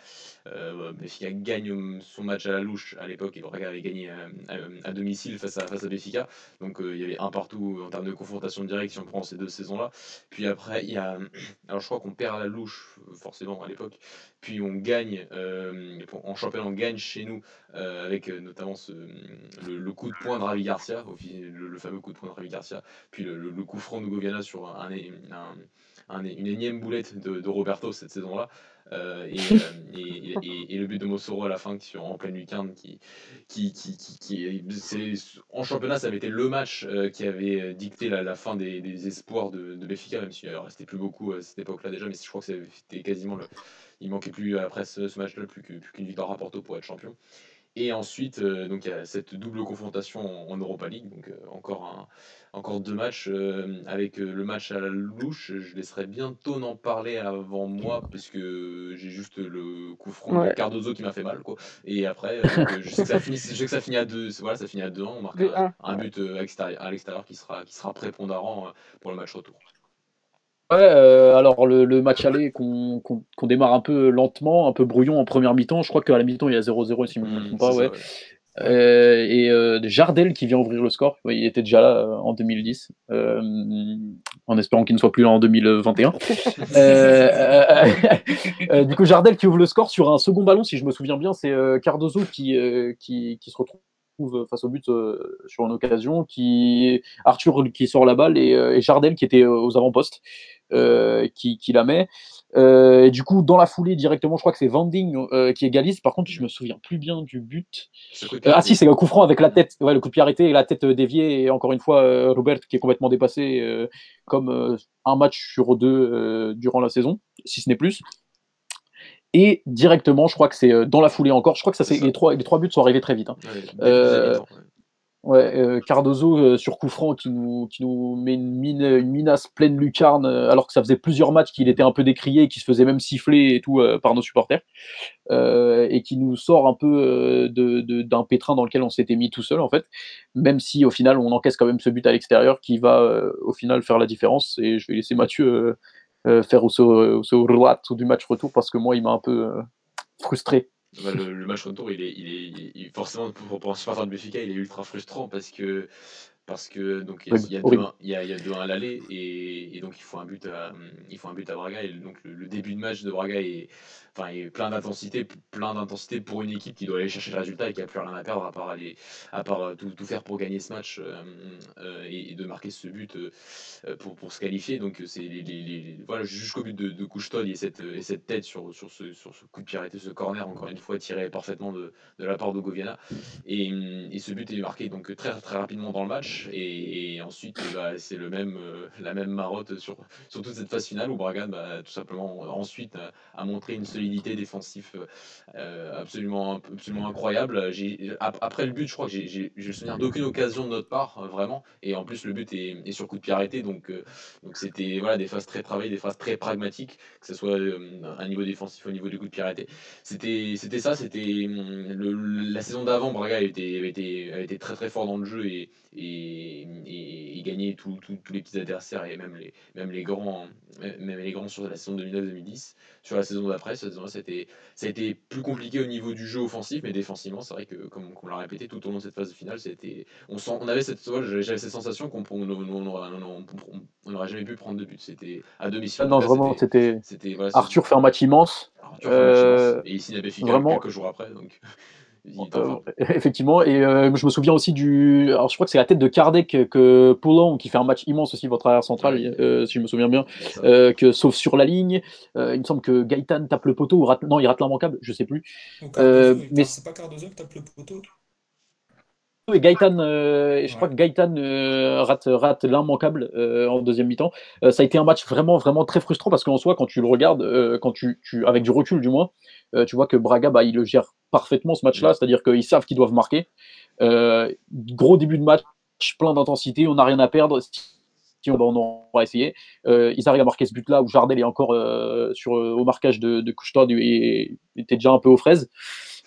Euh, gagne son match à la louche à l'époque et Braga avait gagné euh, à, à domicile face à, face à Benfica. Donc euh, il y avait un partout en termes de confrontation directe si on prend ces deux saisons-là. Puis après, il y a. Alors je crois qu'on perd à la louche, forcément à l'époque. Puis on gagne, euh, en championnat, on gagne chez nous euh, avec euh, notamment ce, le, coup de poing de Ravi Garcia, le, fameux coup de poing de Ravi Garcia, puis le, coup franc de Goviana sur un, un- un- une énième boulette de, Roberto cette saison-là. Et, et- le but de Mossoro à la fin qui, en pleine lucarne qui, qui, qui, qui, c'est, en championnat ça avait été le match qui avait dicté la, fin des, espoirs de, de Benfica même s'il ne restait plus beaucoup à cette époque-là déjà mais je crois que c'était quasiment le, il manquait plus après ce, ce match-là plus qu'une victoire à Porto pour être champion et ensuite, euh, donc il y a cette double confrontation en, en Europa League, donc euh, encore, un, encore deux matchs euh, avec euh, le match à la louche. Je laisserai bientôt en parler avant moi parce que j'ai juste le coup franc de Ouais. Cardozo qui m'a fait mal, quoi. Et après, euh, euh, je sais que ça finit, je sais que ça finit à deux. Voilà, ça finit à deux. On marque un, un, but euh, à l'extérieur qui sera, qui sera prépondérant euh, pour le match retour. Ouais, euh, alors le, le match aller qu'on démarre un peu lentement, un peu brouillon en première mi-temps. Je crois qu'à la mi-temps, il y a 0-0 si je ne me Mmh, trompe pas. c'est Ouais. Euh, et euh, Jardel qui vient ouvrir le score. Ouais, il était déjà là euh, en 2010, euh, en espérant qu'il ne soit plus là en 2021. Euh, euh, euh, du coup, Jardel qui ouvre le score sur un second ballon, si je me souviens bien, c'est Cardozo qui, qui, qui se retrouve face au but euh, sur une occasion, qui Arthur qui sort la balle et, euh, et Jardel qui était euh, aux avant-postes euh, qui, qui la met. Euh, et du coup, dans la foulée directement, je crois que c'est Vanding euh, qui égalise. Par contre, je me souviens plus bien du but. Euh, ah si, c'est le coup franc avec la tête, ouais, le coup de pied arrêté et la tête euh, déviée. Et encore une fois, euh, Robert qui est complètement dépassé, euh, comme euh, un match sur deux euh, durant la saison, si ce n'est plus. Et directement, je crois que c'est euh, dans la foulée encore. Je crois que ça, C'est les trois, les trois buts sont arrivés très vite. hein. Ouais, Euh, ouais. Euh, Cardozo euh, sur coup franc qui nous, qui nous met une, mine, une minace pleine lucarne, euh, alors que ça faisait plusieurs matchs qu'il était un peu décrié, qu'il se faisait même siffler et tout par nos supporters, et qui nous sort un peu euh, de- de- d'un pétrin dans lequel on s'était mis tout seul en fait, même si au final on encaisse quand même ce but à l'extérieur qui va au final faire la différence. Et je vais laisser Mathieu euh, faire au droite du match retour parce que moi il m'a un peu euh, frustré. Bah, le, le match retour, il est, il est, il est- il- forcément pour, pour un supporter de Benfica, il est ultra frustrant parce que parce que donc il y a- Ouais, il y a horrible. 2-1 il y a, il y a 2-1 à l'aller et, et donc il faut un but à il faut un but à Braga et donc le, le début de match de Braga est enfin est plein d'intensité plein d'intensité pour une équipe qui doit aller chercher le résultat et qui a plus rien à perdre à part aller à part euh, tout, tout faire pour gagner ce match euh, euh, et, de marquer ce but pour, pour se qualifier. Donc c'est les, les- voilà jusqu'au but de, de Couchetol et cette et cette tête sur, sur ce sur ce coup de pied arrêté ce corner encore une fois tiré parfaitement de, de la part de Goviana et, hum, et ce but est marqué donc très très rapidement dans le match. Et, ensuite bah, c'est le même la même marotte sur, sur toute cette phase finale où Braga bah, tout simplement ensuite a, a montré une solidité solidité défensive euh, absolument, absolument incroyable. Après le but, je crois que j'ai, j'ai le souvenir d'aucune occasion de notre part, euh, vraiment. Et en plus, le but est, est sur coup de pied arrêté. Donc, euh, donc c'était voilà, des phases très travaillées, des phases très pragmatiques, que ce soit un niveau défensif au niveau du coup de pied arrêté. C'était, ça. C'était hum, la saison d'avant, Braga avait été, avait été, avait été très très fort dans le jeu et, et, et, et gagné tous les petits adversaires et même les, même les grands, même les grands sur la saison 2009-2010. Sur la saison d'après, saison c'était, ça a été plus compliqué au niveau du jeu offensif, mais défensivement, c'est vrai que, comme on l'a répété tout au long de cette phase finale, c'était, on, sent, on avait cette, j'avais cette sensation qu'on n'aurait jamais pu prendre de but. C'était à domicile. Ah non, vraiment, c'était. Voilà, Arthur fait un match immense. Arthur euh, Et il signe à vraiment... quelques jours après. Donc... Euh, effectivement, et euh, je me souviens aussi du. Alors, je crois que c'est la tête de Kardec que Poulon, qui fait un match immense aussi, votre arrière central, euh, si je me souviens bien, que sauf sur la ligne. il me semble que Gaëtan tape le poteau, ou rate... non, il rate l'immanquable, je sais plus. mais c'est pas Cardozo qui tape le poteau et Gaëtan, je crois que Gaëtan rate, rate l'immanquable en deuxième mi-temps. ça a été un match vraiment, vraiment très frustrant parce qu'en soi, quand tu le regardes, quand tu, tu, avec du recul du moins, tu vois que Braga, bah, il le gère parfaitement ce match-là, c'est-à-dire qu'ils savent qu'ils doivent marquer. Euh, gros début de match, plein d'intensité, on n'a rien à perdre. Si on, on va essayer. Euh, ils arrivent à marquer ce but-là où Jardel est encore euh, sur, au marquage de, de et était déjà un peu aux fraises.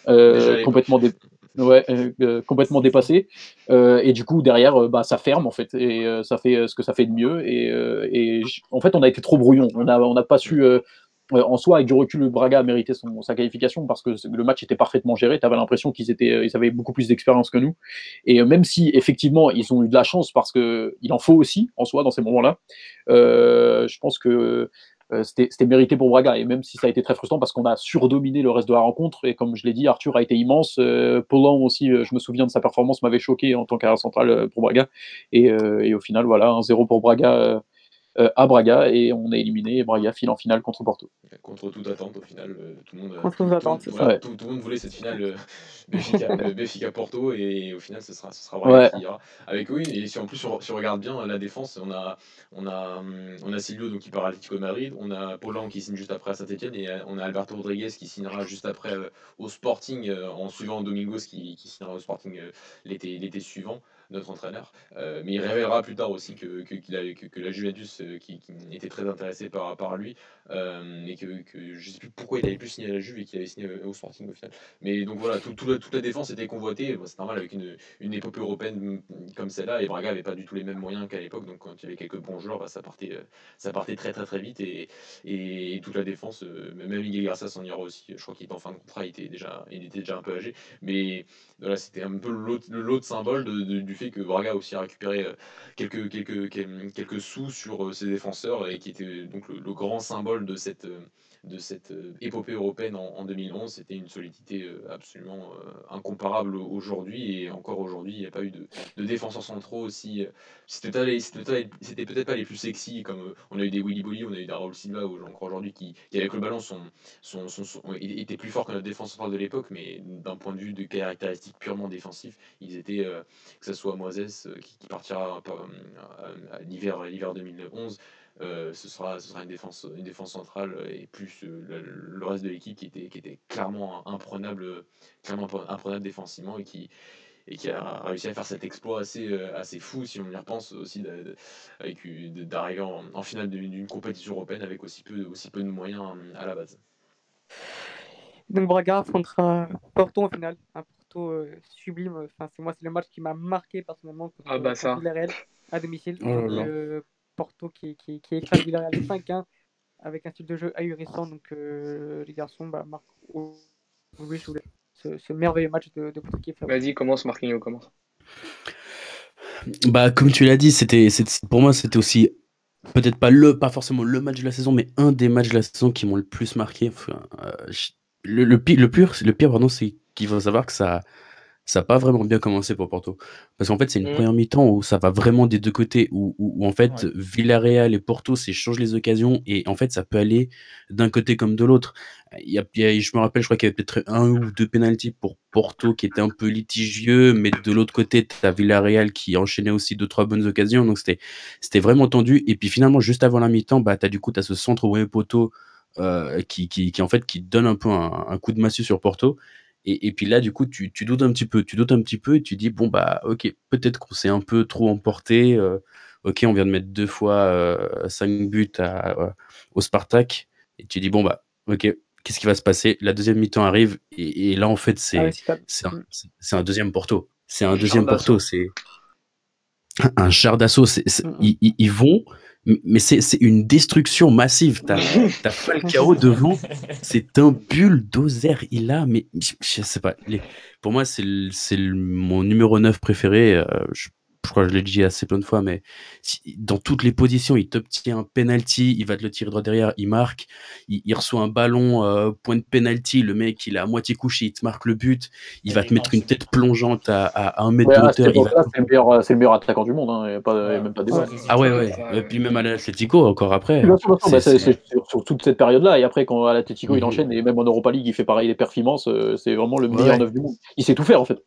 complètement, ouais, complètement dépassé. et du coup, derrière, bah, ça ferme en fait. Et ça fait ce que ça fait de mieux. Et, et en fait, on a été trop brouillon. On n'a on a pas su euh, en soi, avec du recul, Braga a mérité son, sa qualification parce que le match était parfaitement géré. Tu avais l'impression qu'ils étaient, euh, ils avaient beaucoup plus d'expérience que nous. Et euh, même si effectivement ils ont eu de la chance parce que il en faut aussi en soi dans ces moments-là, euh, je pense que c'était mérité pour Braga. Et même si ça a été très frustrant parce qu'on a surdominé le reste de la rencontre. Et comme je l'ai dit, Arthur a été immense. Euh, aussi, je me souviens de sa performance, m'avait choqué en tant qu'arrière central pour Braga. Et, au final, voilà, un 0 pour Braga euh, à Braga et on est éliminé et Braga file en finale contre Porto. Contre toute attente au final, euh, tout le monde, contre tout, attente, voilà, tout, tout, le monde voulait cette finale euh, Béfica, Porto et au final ce sera, ce sera Braga qui ira. Avec oui et si en plus on, si on, regarde bien la défense, on a on a on a Silvio donc qui part à Atlético de Madrid, on a Polan qui signe juste après à Saint-Etienne et on a Alberto Rodriguez qui signera juste après au Sporting en suivant Domingos qui, qui signera au Sporting l'été suivant notre entraîneur. Euh, mais il révélera plus tard aussi que, que, que, que la Juventus euh, qui, était très intéressée par, par lui, euh, et que, je sais plus pourquoi il avait plus signé à la Juve et qu'il avait signé au Sporting au final. Mais donc voilà, tout, tout toute la défense était convoitée, c'est normal avec une, une épopée européenne comme celle-là, et Braga avait pas du tout les mêmes moyens qu'à l'époque, donc quand il y avait quelques bons joueurs, bah, ça, partait, ça partait très très très vite, et, et, toute la défense, même Miguel Garcia s'en ira aussi, je crois qu'il était en fin de contrat, il était déjà, il était déjà un peu âgé, mais voilà, c'était un peu de symbole de, du fait que Braga a aussi récupéré euh, quelques sous sur euh, ses défenseurs et qui était donc le grand symbole de cette, euh, de cette euh, épopée européenne en, 2011. C'était une solidité euh, absolument euh, incomparable aujourd'hui. Et encore aujourd'hui, il n'y a pas eu de, de défenseurs centraux aussi. C'était peut-être pas les plus sexy, comme on a eu des Willy Bolly, on a eu des Raúl Silva, ou encore aujourd'hui, qui, qui, avec le ballon sont, sont, sont, étaient plus forts que notre défense centrale de l'époque, mais d'un point de vue de caractéristiques purement défensifs, ils étaient, que ce soit Moises qui, qui partira à, à l'hiver 2011, euh, ce, sera, ce sera une défense, une défense centrale et plus euh, le, reste de l'équipe qui était, qui était clairement imprenable, clairement imprenable défensivement et qui, et qui a réussi à faire cet exploit assez, euh, assez fou si on y repense aussi d'arriver en, en, finale d'une compétition européenne avec aussi peu, aussi peu de moyens à la base. Donc Braga affrontera Porto en finale, un Porto sublime. Enfin, c'est moi, c'est le match qui m'a marqué personnellement contre, ah bah ça. à domicile. Oh Porto qui, qui, qui écrase Villarreal 5-1 avec un style de jeu ahurissant. Donc euh, les garçons bah, marquent ce, ce, merveilleux match de, de Porto qui est Vas-y, commence Marquinhos, commence. Bah, comme tu l'as dit, c'était, pour moi, c'était aussi peut-être pas le, pas forcément le match de la saison, mais un des matchs de la saison qui m'ont le plus marqué. Enfin, euh, le, le, pire, le pire, le pire, pardon, c'est qu'il faut savoir que ça, ça n'a pas vraiment bien commencé pour Porto. Parce qu'en fait, c'est une mmh. première mi-temps où ça va vraiment des deux côtés, où, où, en fait, Villarreal et Porto s'échangent les occasions, et en fait, ça peut aller d'un côté comme de l'autre. Il y a, je me rappelle, je crois qu'il y avait peut-être un ou deux pénalties pour Porto qui étaient un peu litigieux, mais de l'autre côté, tu as Villarreal qui enchaînait aussi deux, trois bonnes occasions, donc c'était, vraiment tendu. Et puis finalement, juste avant la mi-temps, bah, tu as du coup, tu as ce centre au poteau euh, qui, qui, qui, en fait qui donne un peu un, un coup de massue sur Porto. Et, et, puis là, du coup, tu, tu, doutes un petit peu, tu doutes un petit peu et tu dis bon bah ok, peut-être qu'on s'est un peu trop emporté. Euh, ok, on vient de mettre deux fois euh, cinq buts à, au Spartak. Et tu dis bon bah ok, qu'est-ce qui va se passer? La deuxième mi-temps arrive et, et, là en fait c'est ah c'est un, un, deuxième Porto, c'est un deuxième Porto, c'est un char d'assaut. Ils, ils, ils, vont, mais c'est une destruction massive. T'as as Falcao devant, c'est un bulldozer. Il a, mais je sais pas. Les, pour moi, c'est mon numéro 9 préféré. Euh, je je crois que je l'ai dit assez plein de fois, mais dans toutes les positions, il t'obtient un penalty, il va te le tirer droit derrière, il marque, il, il reçoit un ballon, euh, point de penalty, le mec, il est à moitié couché, il te marque le but, il va te mettre une tête plongeante à, à, un mètre ouais, de hauteur. Va... C'est le, meilleur, le meilleur attaquant du monde, hein, pas, ouais. même pas des Ah ouais, ouais. Et puis même à l'Atletico, encore après. C'est sur, sur, toute cette période-là, et après, quand à l'Atletico, mmh. il enchaîne, et même en Europa League, il fait pareil les performances, euh, c'est vraiment le meilleur neuf du monde. Il sait tout faire, en fait.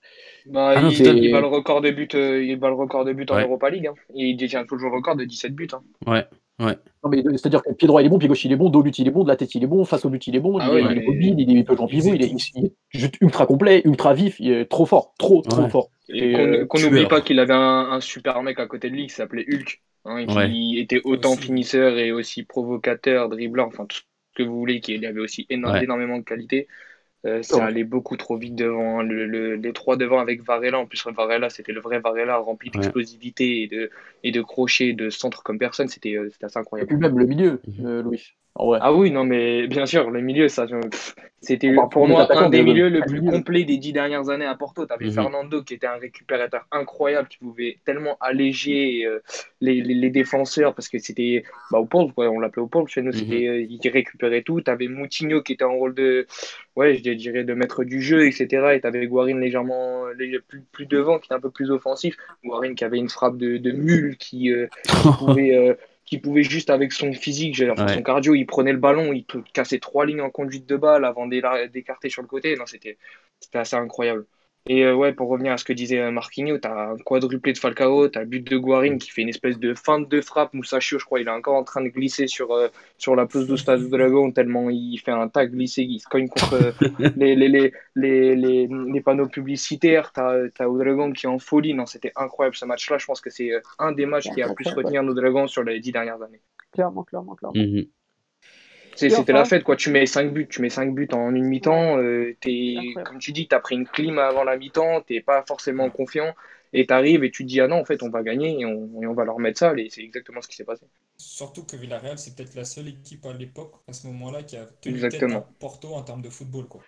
Bah, ah non, il, il, bat le record de buts, euh, il bat le record de buts en ouais. Europa League. Hein. Et il détient toujours le record de 17 buts. Hein. Ouais, ouais. Non, mais c'est-à-dire que pied droit il est bon, pied gauche il est bon, dos but il est bon, de la tête il est bon, face au but il est bon, ah il, ouais, il, est mobile, il, est, jouer en pivot, il est, il est, juste ultra complet, ultra vif, il est trop fort, trop, trop ouais. fort. Et, et qu'on n'oublie pas qu'il avait un, un, super mec à côté de lui qui s'appelait Hulk, hein, qui ouais. était autant aussi. finisseur et aussi provocateur, dribbleur, enfin tout ce que vous voulez, qu'il avait aussi énorme, énormément de qualité. Euh, ça allait beaucoup trop vite devant. Le, le, les trois devant avec Varela. En plus, Varela, c'était le vrai Varela rempli d'explosivité et de, et de crochets, de centre comme personne. C'était euh, assez incroyable. Et puis même le milieu, euh, Louis. Ouais. Ah oui, non, mais bien sûr, le milieu, ça, c'était pour moi un des milieux le plus complet des dix dernières années à Porto. Tu avais mm -hmm. Fernando qui était un récupérateur incroyable, qui pouvait tellement alléger euh, les, les, les, défenseurs parce que c'était bah, au quoi, on l'appelait au pôle chez nous, mm -hmm. euh, il récupérait tout. Tu avais Moutinho qui était en rôle de, ouais, je dirais, de maître du jeu, etc. Et tu avais Guarin légèrement plus, plus devant, qui était un peu plus offensif. Guarin qui avait une frappe de, de mule qui, euh, qui pouvait euh, qui pouvait juste avec son physique, ouais. son cardio, il prenait le ballon, il cassait trois lignes en conduite de balle avant d'écarter sur le côté. Non, c'était assez incroyable. Et euh, ouais, pour revenir à ce que disait Marquinhos, tu as un quadruplé de Falcao, tu as le but de Guarin qui fait une espèce de feinte de frappe. Moussachio, je crois, il est encore en train de glisser sur, euh, sur la pelouse du Stade Dragon tellement il fait un tag glissé, il se cogne contre les, les, les, les, les, les panneaux publicitaires. Tu as, Dragon qui est en folie. Non, c'était incroyable ce match-là. Je pense que c'est un des matchs qui a plus retenir nos Dragons sur les dix dernières années. Clairement, clairement, clairement. Mm -hmm. C'était enfin, la fête, quoi. Tu mets 5 buts, tu mets 5 buts en une mi-temps. Euh, comme tu dis, tu as pris une clim avant la mi-temps, tu pas forcément confiant. Et tu arrives et tu te dis, ah non, en fait, on va gagner et on, et on va leur mettre ça. Et c'est exactement ce qui s'est passé. Surtout que Villarreal, c'est peut-être la seule équipe à l'époque, à ce moment-là, qui a tenu exactement. tête à Porto en termes de football, quoi.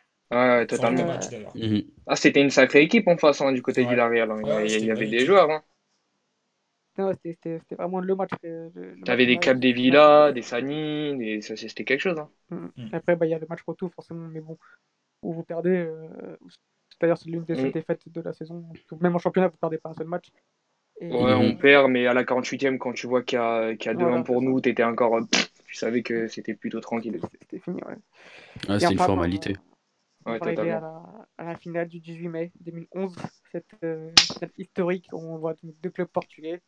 Totalement. Match, mm -hmm. Ah, c'était une sacrée équipe en face hein, du côté ouais. de Villarreal. Hein. Ouais, il y, avait des joueurs. Hein. C'était vraiment le match. Tu avais des Cap des Villas, des Sani, des... c'était quelque chose. Hein. Mm. Après, bah, il y a le match retour, forcément, mais bon, où vous perdez. Euh... D'ailleurs, c'est l'une des seules mm. défaites de la saison. Même en championnat, vous ne perdez pas un seul match. Et... Ouais, on perd, mais à la 48e, quand tu vois qu'il y a, qu a 2-1 voilà, pour nous, tu étais encore. Pff, tu savais que c'était plutôt tranquille. C'était fini, ouais. Ah, c'est une formalité. On ouais, arrivé à la, à la, finale du 18 mai 2011, cette, euh, cette historique où on voit deux clubs portugais.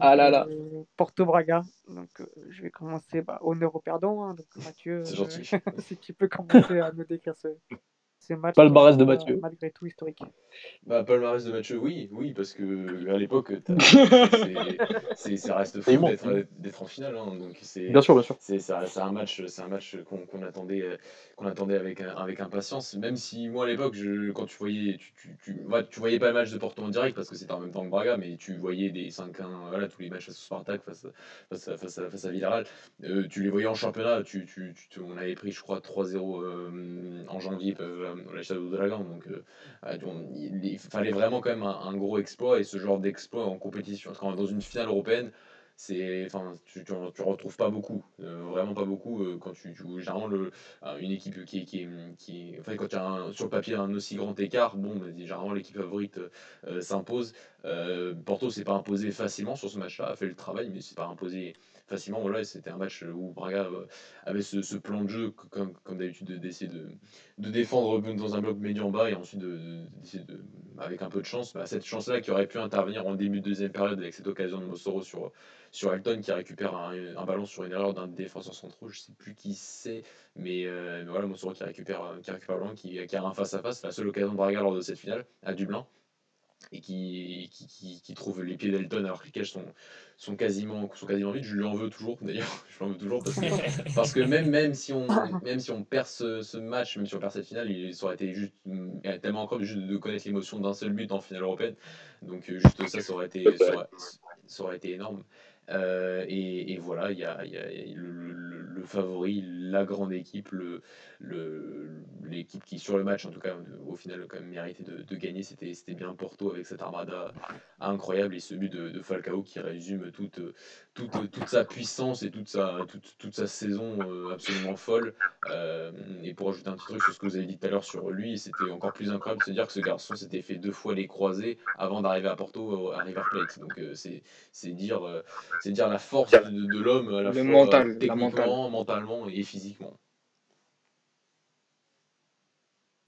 Ah là là. Euh, Porto Braga. Donc, euh, je vais commencer bah, honneur au perdant. Hein, donc, Mathieu, euh, si tu peux commencer à me décrire ce, ce match. Palmarès de Mathieu. Malgré tout historique. Bah, palmarès de Mathieu, oui, oui, parce que à l'époque, ça reste fou d'être en finale. Hein, donc bien sûr, bien sûr. C'est un match, c'est un match qu'on qu attendait, qu'on attendait avec, avec impatience. Même si moi à l'époque, quand tu voyais, tu, tu, tu, ouais, tu, voyais pas le match de Porto en direct parce que c'était en même temps que Braga, mais tu voyais des 5-1, voilà, tous les matchs à Spartak face, face, à, face, à, face à Villarreal. Euh, tu les voyais en championnat. Tu, tu, tu, on avait pris, je crois, 3-0 euh, en janvier euh, à la Shadow Dragon. Donc, on, il, il, fallait vraiment quand même un, gros exploit et ce genre d'exploit en compétition. Quand dans une finale européenne, c'est enfin tu, tu, retrouves pas beaucoup euh, vraiment pas beaucoup euh, quand tu, tu généralement le une équipe qui qui qui enfin quand tu as sur le papier un aussi grand écart bon généralement l'équipe favorite euh, s'impose Porto s'est pas imposé facilement sur ce match-là a fait le travail mais c'est pas imposé facilement voilà c'était un match où Braga avait ce, plan de jeu comme d'habitude d'essayer de, de défendre dans un bloc médian bas et ensuite d'essayer de, de, avec un peu de chance, bah, cette chance-là qui aurait pu intervenir en début de deuxième période avec cette occasion de Mossoro sur, Elton qui récupère un, un ballon sur une erreur d'un défenseur central, je sais plus qui c'est, mais, euh, mais voilà, Mossoro qui récupère, qui récupère ballon, qui, qui a un face-à-face, la seule occasion de Braga lors de cette finale à Dublin et qui, qui, qui, qui trouve les pieds d'Elton alors que les cages sont, sont, quasiment, sont quasiment vides. Je lui en veux toujours d'ailleurs. Je veux toujours parce que, parce que même, même, si on, même si on perd ce, ce match, même si on perd cette finale, il, aurait été juste a tellement encore juste de connaître l'émotion d'un seul but en finale européenne. Donc euh, juste ça, ça aurait été, ça aurait, ça aurait été énorme. Euh, et, et, voilà, il y a, y a le, le, le, favori, la grande équipe, le, l'équipe qui, sur le match, en tout cas, au final, quand même mérité de, de gagner. C'était, bien Porto avec cette armada incroyable et ce but de, de Falcao qui résume toute, toute, toute, sa puissance et toute sa, toute, toute sa saison euh, absolument folle. Euh, et pour ajouter un petit truc sur ce que vous avez dit tout à l'heure sur lui, c'était encore plus incroyable de se dire que ce garçon s'était fait deux fois les croisés avant d'arriver à Porto, à River Plate. Donc c'est dire, c'est dire la force de, de l'homme à la Le fois mental, la techniquement, mentale. mentalement et physiquement.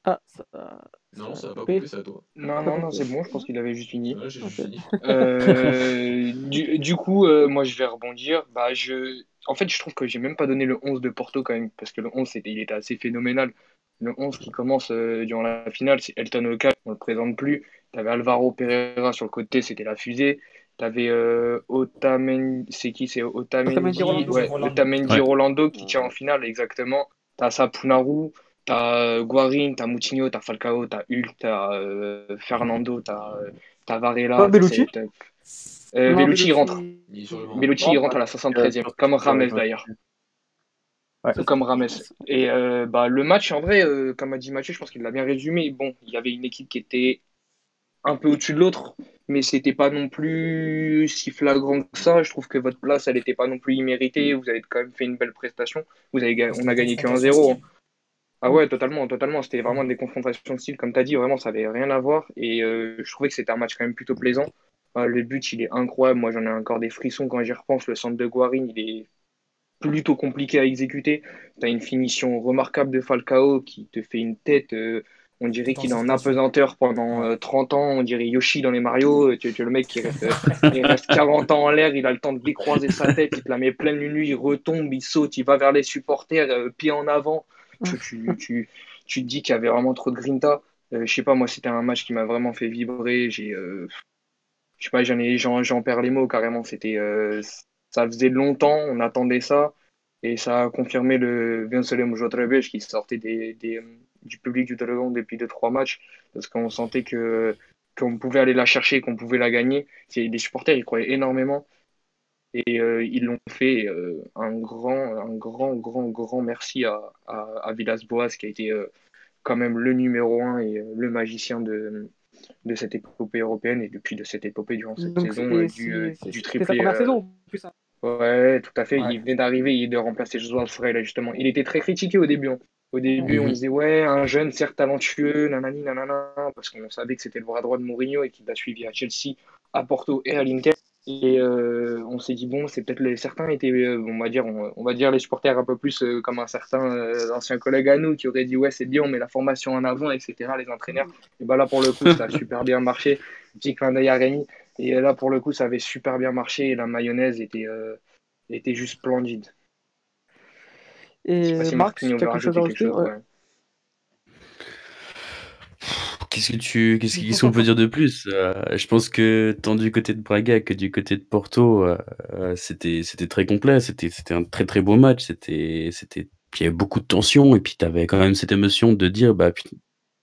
Ah, ça, Non, ça va pas couper, c'est à toi. Non, non, non, c'est bon, je pense qu'il avait juste fini. Ouais, j'ai juste fini. Euh, du, du coup, euh, moi, je vais rebondir. Bah, je... En fait, je trouve que j'ai même pas donné le 11 de Porto quand même, parce que le 11, c'était, il était assez phénoménal. Le 11 qui commence euh, durant la finale, c'est Elton Oka, on le présente plus. T'avais Alvaro Pereira sur le côté, c'était la fusée. T'avais euh, Otamendi, c'est qui? C'est Otamendi, Otamendi Rolando. ouais, Rolando. Otamendi Ouais. Rolando qui tient en finale, exactement. T'as Sapunaru, t'as euh, Guarin, t'as Moutinho, t'as Falcao, t'as Hulk, t'as euh, Fernando, t'as euh, t'as Varela. Pas Bellucci? Euh, Non, Bellucci, il rentre. Bellucci, il rentre à la 73e, comme Rames d'ailleurs. Ouais. Comme Rames. Et euh, bah, le match, en vrai, euh, comme a dit Mathieu, je pense qu'il l'a bien résumé. Bon, il y avait une équipe qui était un peu au-dessus de l'autre, mais c'était pas non plus si flagrant que ça. Je trouve que votre place, elle n'était pas non plus imméritée. Vous avez quand même fait une belle prestation. Vous avez, ga- on a gagné que 1-0. hein. Ah ouais, totalement, totalement. C'était vraiment des confrontations de style, comme tu as dit, vraiment, ça avait rien à voir. Et euh, je trouvais que c'était un match quand même plutôt plaisant. Ah, le but, il est incroyable. Moi, j'en ai encore des frissons quand j'y repense. Le centre de Guarin, il est plutôt compliqué à exécuter. Tu as une finition remarquable de Falcao qui te fait une tête. euh, on dirait qu'il est en apesanteur pendant euh, 30 ans. On dirait Yoshi dans les Mario. Euh, Tu, tu le mec qui reste, euh, il reste 40 ans en l'air. Il a le temps de décroiser sa tête. Il te la met pleine nuit. Il retombe, il saute, il va vers les supporters, euh, pied en avant. Tu, tu, tu, tu te dis qu'il y avait vraiment trop de grinta. Euh, je sais pas, moi, c'était un match qui m'a vraiment fait vibrer. J'ai, euh, je sais pas, j'en ai, j'en, perds les mots carrément. C'était, euh, ça faisait longtemps, on attendait ça, et ça a confirmé le Venceremos otra vez qui sortait des, des, du public du Dragon depuis deux trois matchs, parce qu'on sentait que qu'on pouvait aller la chercher, qu'on pouvait la gagner. C'est- Les supporters, ils croyaient énormément. Et euh, ils l'ont fait. euh, un grand, un grand, grand, grand merci à, à, à Villas-Boas qui a été euh, quand même le numéro un et euh, le magicien de, de cette épopée européenne et depuis de cette épopée durant cette Donc, saison euh, du, c'est- du c'était sa triplé. première saison en plus. hein. Ouais, tout à fait. Ouais. Il venait d'arriver, il de remplacer Josué Freire, justement. Il était très critiqué au début. hein. Au début, on disait, ouais, un jeune, certes talentueux, nanani, nanana, parce qu'on savait que c'était le bras droit de Mourinho et qu'il l'a suivi à Chelsea, à Porto et à l'Inter. Et euh, on s'est dit, bon, c'est peut-être les... certains étaient, euh, on va dire, on, on va dire les supporters un peu plus euh, comme un certain ancien collègue à nous qui aurait dit, ouais, c'est bien, on met la formation en avant, etc., les entraîneurs. Et bah là, pour le coup, ça a super bien marché. Petit clin d'œil à Rémi. Et là, pour le coup, ça avait super bien marché et la mayonnaise était, était juste splendide. Et pas si Marc, Marquinhos veut quelque chose à rajouter. Qu'est-ce que tu, qu'est-ce qu'on peut dire de plus Euh, Je pense que tant du côté de Braga que du côté de Porto, euh, euh, c'était, c'était très complet. C'était, c'était un très très beau match. C'était, c'était, il y avait beaucoup de tension et puis t'avais quand même cette émotion de dire, bah, putain,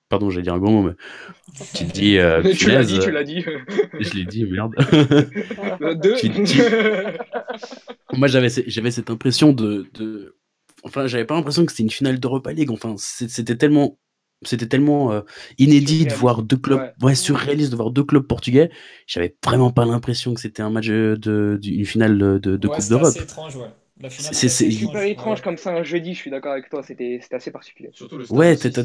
pardon, j'allais dire un gros mot, mais tu te dis, euh, tu l'as dit, tu l'as dit. je l'ai dit, merde. Deux. Tu- tu- Moi, j'avais, j'avais cette impression de, de, enfin, j'avais pas l'impression que c'était une finale d'Europa League. Enfin, c'est- c'était tellement, c'était tellement euh, inédit de Surréaliste. voir deux clubs, Ouais. ouais, surréaliste de voir deux clubs portugais. J'avais vraiment pas l'impression que c'était un match de, de- d'une finale de, de, de Ouais, Coupe d'Europe. assez étrange, ouais. La finale, C'est- c'est- Super étrange ouais. comme ça un jeudi, je suis d'accord avec toi, c'était c'était assez particulier. Surtout le stade. Ouais, c'était-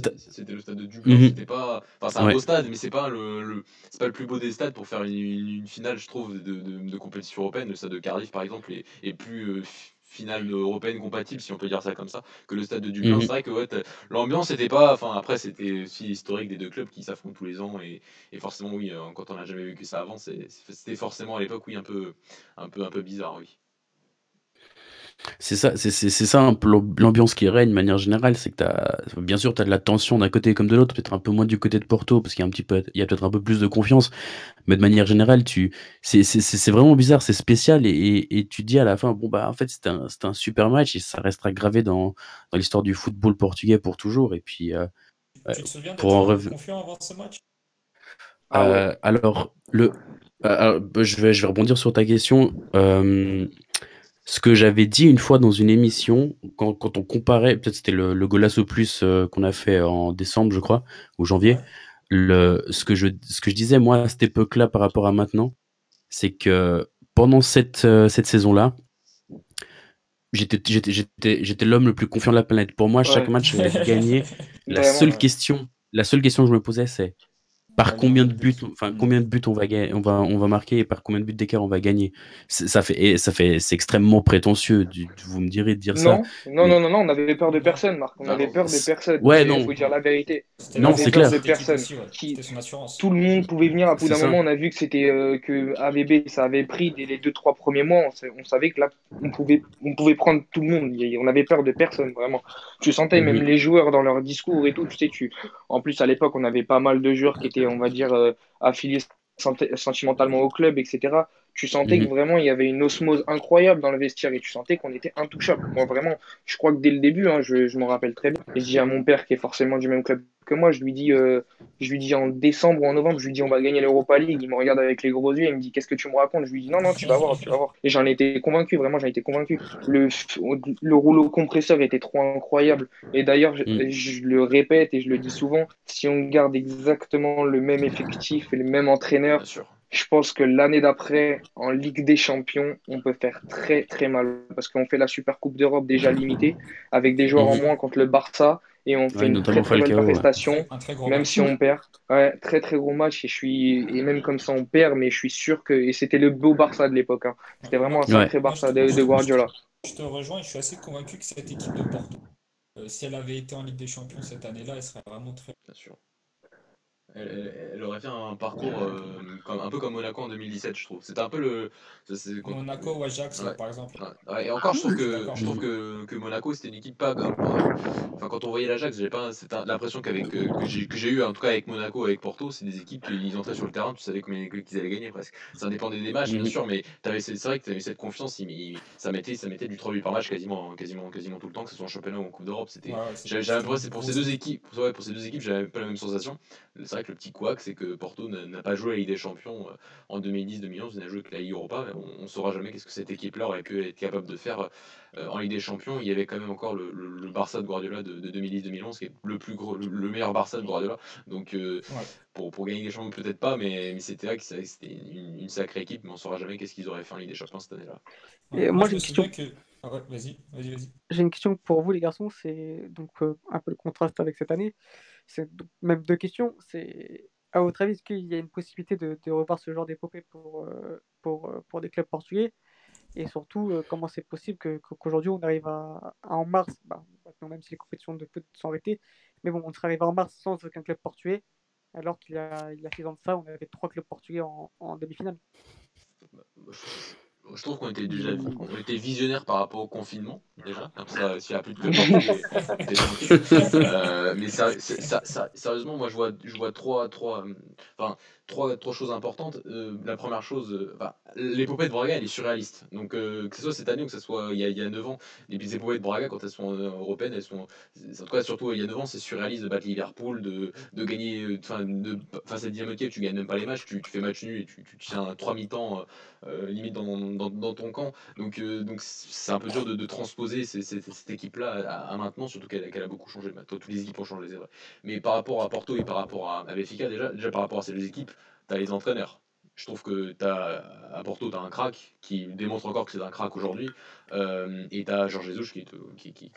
le stade de Dublin. Mhm. C'était pas. Enfin, c'est un Ouais. beau stade, mais c'est pas le, le- c'est pas le plus beau des stades pour faire une, une- une finale, je trouve, de, de, de compétition européenne. Le stade de Cardiff, par exemple, est, est plus euh, finale européenne compatible, si on peut dire ça comme ça, que le stade de Dublin. Mhm. C'est vrai que ouais, l'ambiance n'était pas. Enfin, après, c'était aussi historique des deux clubs qui s'affrontent tous les ans. Et, et forcément, oui, euh, quand on n'a jamais vécu ça avant, c'est- c'était forcément à l'époque, oui, un peu, un peu, un peu bizarre, oui. C'est ça, c'est c'est- c'est ça un peu l'am- l'ambiance qui règne de manière générale, c'est que t'as, bien sûr, tu as de la tension d'un côté comme de l'autre, peut-être un peu moins du côté de Porto, parce qu'il y a un petit peu, il y a peut-être un peu plus de confiance, mais de manière générale, tu, c'est c'est- c'est- c'est vraiment bizarre, c'est spécial, et, et, et tu dis à la fin, bon bah en fait c'était un, un super match, et ça restera gravé dans, dans l'histoire du football portugais pour toujours, et puis euh, Tu te souviens pour en rev- confiant avant ce match? Ah ouais. euh, alors, le, euh, alors, je, vais, je vais rebondir sur ta question. Euh, ce que j'avais dit une fois dans une émission, quand, quand on comparait, peut-être c'était le, le Golasso Plus euh, qu'on a fait en décembre, je crois, ou janvier, le, ce, que je, ce que je disais, moi, à cette époque-là, par rapport à maintenant, c'est que pendant cette, euh, cette saison-là, j'étais j'étais- j'étais- j'étais l'homme le plus confiant de la planète. Pour moi, chaque Ouais. match allait gagner. La seule question, la seule question que je me posais, c'est par combien de but. buts, enfin combien de buts on va gagner, on va, on va marquer et par combien de buts d'écart on va gagner? C'est- Ça fait, et ça fait, c'est extrêmement prétentieux. du- vous me direz de dire ça. Non, non, mais- non, non, non, on avait peur de Non. personne, Marc. On Non, avait non, peur de personne. ouais, Il non. faut dire la vérité. Non, c'est clair. de Personne aussi, ouais. qui-. Tout le monde pouvait venir. À bout d'un moment, on a vu que c'était euh, que AVB, ça avait pris dès les deux, trois premiers mois. On, sa- on savait que là, on pouvait, on pouvait prendre tout le monde. Il On avait peur de personne, vraiment. Tu sentais même Mhm. les joueurs dans leur discours et tout. Tu sais, tu... En plus, à l'époque, on avait pas mal de joueurs qui étaient, on va dire, euh, affiliés senti- sentimentalement au club, etc. Tu sentais Mhm. que vraiment, il y avait une osmose incroyable dans le vestiaire et tu sentais qu'on était intouchable. Moi, vraiment, je crois que dès le début, hein, je, je m'en rappelle très bien. Et je dis à mon père, qui est forcément du même club que moi, je lui dis, euh, je lui dis en décembre ou en novembre, je lui dis on va gagner l'Europa League. Il me regarde avec les gros yeux, il me dit qu'est-ce que tu me racontes? Je lui dis non, non, tu vas voir, tu vas voir. Et j'en étais convaincu, vraiment, j'en étais convaincu. Le, le rouleau compresseur était trop incroyable. Et d'ailleurs, je, Mm. je le répète et je le dis souvent, si on garde exactement le même effectif et le même entraîneur, Bien sûr. Je pense que l'année d'après, en Ligue des Champions, on peut faire très très mal parce qu'on fait la Super Coupe d'Europe déjà limitée avec des joueurs en Mhm. moins contre le Barça et on fait Ouais, une très très bonne prestation. Même match. si on perd, ouais, très très gros match et je suis et même comme ça on perd, mais je suis sûr que et c'était le beau Barça de l'époque. hein. C'était vraiment un Ouais. sacré Barça de, de Guardiola. Je te rejoins et je suis assez convaincu que cette équipe de Porto, euh, si elle avait été en Ligue des Champions cette année-là, elle serait vraiment très. Bien sûr. Elle, elle- elle aurait fait un parcours euh, comme, un peu comme Monaco en 2017, je trouve. C'était un peu le. c'est- c'est- quand- Monaco ou Ajax, Ouais. par exemple. Ouais, ouais, et encore, je trouve suis que, je trouve que, que Monaco c'était une équipe pas comme. Enfin, quand on voyait l'Ajax, j'ai pas c'était un- l'impression qu'avec que, que j'ai que j'ai eu en tout cas avec Monaco, avec Porto, c'est des équipes qui entraient sur le terrain, tu savais combien qu'ils allaient gagner presque. Ça dépendait des matchs, bien Mhm. sûr, mais t'avais, c'est c'est vrai que tu avais cette confiance, il- il- ça, mettait, ça mettait du 3 buts par match quasiment, quasiment, quasiment tout le temps, que ce soit en championnat ou en Coupe d'Europe. C'était, Ouais, j'avais, j'avais pour ces deux équipes, ouais, pour ces deux équipes, j'avais pas la même sensation. C'est vrai le petit couac, c'est que Porto n'a pas joué la Ligue des Champions euh, en 2010-2011, il n'a joué que la Ligue Europa. On, on saura jamais qu'est-ce que cette équipe-là aurait pu être capable de faire euh, en Ligue des Champions. Il y avait quand même encore le, le- le Barça de Guardiola de, de 2010-2011, qui est le plus gros, le, le meilleur Barça de Guardiola. Donc euh, Ouais. pour, pour gagner des champions, peut-être pas, mais, mais c'était vrai que ça- c'était une, une sacrée équipe, mais on saura jamais qu'est-ce qu'ils auraient fait en Ligue des Champions cette année-là. Ouais, moi, je j'ai une que. Ah ouais, vas-y, vas-y, vas-y. J'ai une question pour vous, les garçons. C'est donc euh, un peu le contraste avec cette année. C'est donc même deux questions. C'est à votre avis, est-ce qu'il y a une possibilité de, de revoir ce genre d'épopée pour, euh, pour, euh, pour des clubs portugais? Et surtout, euh, comment c'est possible que, que- qu'aujourd'hui on arrive à, à en mars, bah, même si les compétitions de foot sont arrêtées, mais bon, on serait arrivé en mars sans aucun club portugais, alors qu'il y a, il y a six ans de ça, on avait trois clubs portugais en, en demi-finale. Je trouve qu'on était déjà on était visionnaire par rapport au confinement, déjà. Comme ça, s'il n'y a plus de tranquille. Euh, mais ça, ça, ça- sérieusement, moi je vois, je vois trois, trois, euh, enfin, trois, trois choses importantes. Euh, la première chose, euh, enfin, l'épopée de Braga, elle est surréaliste. Donc, euh, que ce soit cette année ou que ce soit il y a, il y a 9 ans, les épopées de Braga, quand elles sont européennes, elles sont. En tout cas, surtout il y a 9 ans, c'est surréaliste de battre Liverpool, de, de gagner. Enfin, de- face à Dynamo tu gagnes même pas les matchs, tu, tu fais match nul et tu, tu tiens un 3 mi-temps. limite dans, dans, dans ton camp. Donc donc c'est un peu dur de, de transposer cette équipe-là à, maintenant, surtout qu'elle qu'elle a beaucoup changé. Toutes les équipes ont changé, c'est vrai. Mais par rapport à Porto et par rapport à, à Benfica, déjà, déjà par rapport à ces deux équipes, tu as les entraîneurs. Je trouve que t'as, à Porto, tu un crack qui démontre encore que c'est un crack aujourd'hui. Euh, et tu as Georges Jesus qui, te- qui, qui,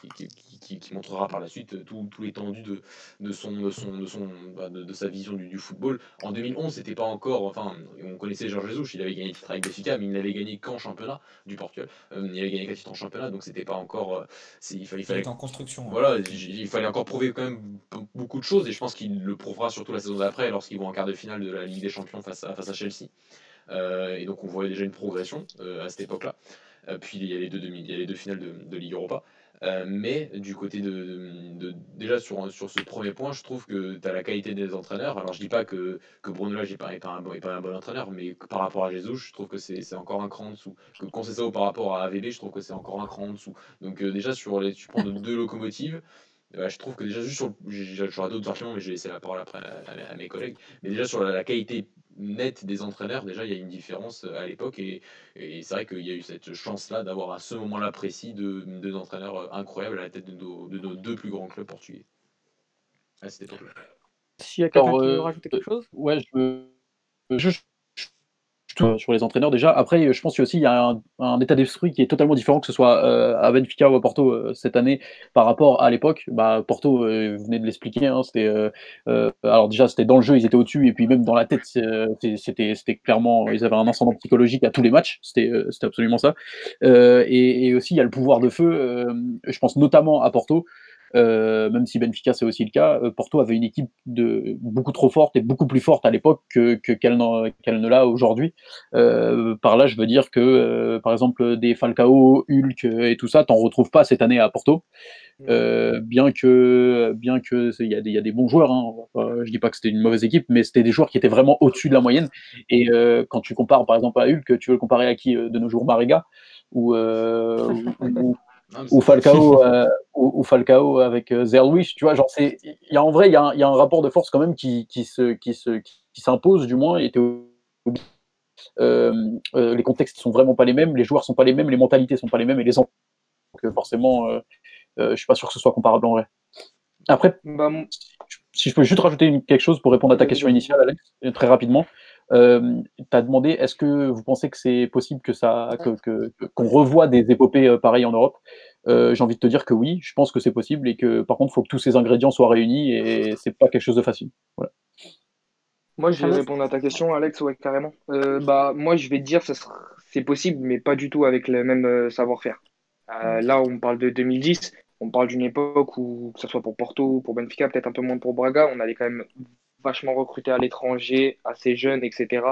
qui, qui, montrera par la suite tout, tout l'étendue de, de, son, de, son, de, son, bah, de, de sa vision du, du football. En 2011, c'était pas encore. Enfin, on connaissait Georges Jesus, il avait gagné le titre avec Benfica, mais il n'avait gagné qu'en championnat du Portugal. Euh, il avait gagné qu'un titre en championnat, donc c'était pas encore. euh, il fallait, il fallait est en construction. hein. voilà, il il fallait encore prouver quand même beaucoup de choses et je pense qu'il le prouvera surtout la saison d'après lorsqu'ils vont en quart de finale de la Ligue des Champions face à, face à Chelsea. Euh, et donc on voyait déjà une progression euh, à cette époque-là. Euh, puis il y a les deux, demi, il y a les deux finales de, de Ligue Europa. Euh, mais du côté de, de- déjà sur, sur ce premier point, je trouve que tu as la qualité des entraîneurs. Alors je dis pas que, que Bruno Lage n'est pas, pas, un, bon- pas un bon entraîneur, mais par rapport à Jesus, je trouve que c'est encore un cran en dessous. Que Conceição par rapport à AVB, je trouve que c'est encore un cran en dessous. Donc euh, déjà sur les, tu prends de- deux locomotives, je trouve que déjà juste sur, j'aurai d'autres arguments, mais je vais laisser la parole après à, à- à mes collègues. Mais déjà sur la, la qualité nette des entraîneurs, déjà il y a une différence euh, à l'époque et, et c'est vrai qu'il y a eu cette chance-là d'avoir à ce moment-là précis deux, deux entraîneurs euh, incroyables à la tête de nos, de nos deux plus grands clubs portugais. Cette époque-là. S'il y a quelqu'un qui veut euh, rajouter quelque chose? Ouais, je veux juste sur sur les entraîneurs déjà. Après, je pense qu'il y a aussi il y a un, un état d'esprit qui est totalement différent que ce soit euh, à Benfica ou à Porto euh, cette année par rapport à l'époque. Bah, Porto, euh, vous venez de l'expliquer, hein, c'était euh, euh, alors déjà c'était dans le jeu, ils étaient au-dessus et puis même dans la tête, euh, c'était clairement ils avaient un ascendant psychologique à tous les matchs. C'était euh, c'était absolument ça. Euh, et, et aussi il y a le pouvoir de feu. euh, je pense notamment à Porto. Euh, même si Benfica c'est aussi le cas, euh, Porto avait une équipe de beaucoup trop forte et beaucoup plus forte à l'époque que que- qu'elle ne l'a aujourd'hui. Euh, par là, je veux dire que, euh, par exemple, des Falcao, Hulk et tout ça, t'en retrouves pas cette année à Porto. Bien que, bien que il y, a des- il y a des bons joueurs. Hein, pas- je dis pas que c'était une mauvaise équipe, mais c'était des joueurs qui étaient vraiment au-dessus de la moyenne. Et quand tu compares, par exemple, à Hulk, tu veux le comparer à qui de nos jours, Mariga ou, ou, ou- Non, ou Falcao, euh, ou, ou Falcao avec euh, Zerluis, tu vois, genre c'est, il y a en vrai, il y, a un- il y a un rapport de force quand même qui, qui se, qui se, qui s'impose du moins. Et euh, euh, les contextes sont vraiment pas les mêmes, les joueurs sont pas les mêmes, les mentalités sont pas les mêmes et les enfants. Donc forcément, euh, euh, je suis pas sûr que ce soit comparable en vrai. Après, Bah, mon- si je peux juste rajouter une- quelque chose pour répondre à ta question initiale, Alex, très rapidement. Euh, tu as demandé est-ce que vous pensez que c'est possible que ça que, que- que- qu'on revoie des épopées euh, pareilles en Europe? Euh, J'ai envie de te dire que oui, je pense que c'est possible et que par contre, il faut que tous ces ingrédients soient réunis et c'est pas quelque chose de facile. Voilà. Moi, je vais Alex répondre à ta question, Alex, ouais, carrément. Euh, bah, moi, je vais te dire, ça sera- c'est possible, mais pas du tout avec le même euh, savoir-faire. Euh, là, on parle de 2010, on parle d'une époque où, que ce soit pour Porto ou pour Benfica, peut-être un peu moins pour Braga, on allait quand même vachement recruter à l'étranger, assez jeunes, etc.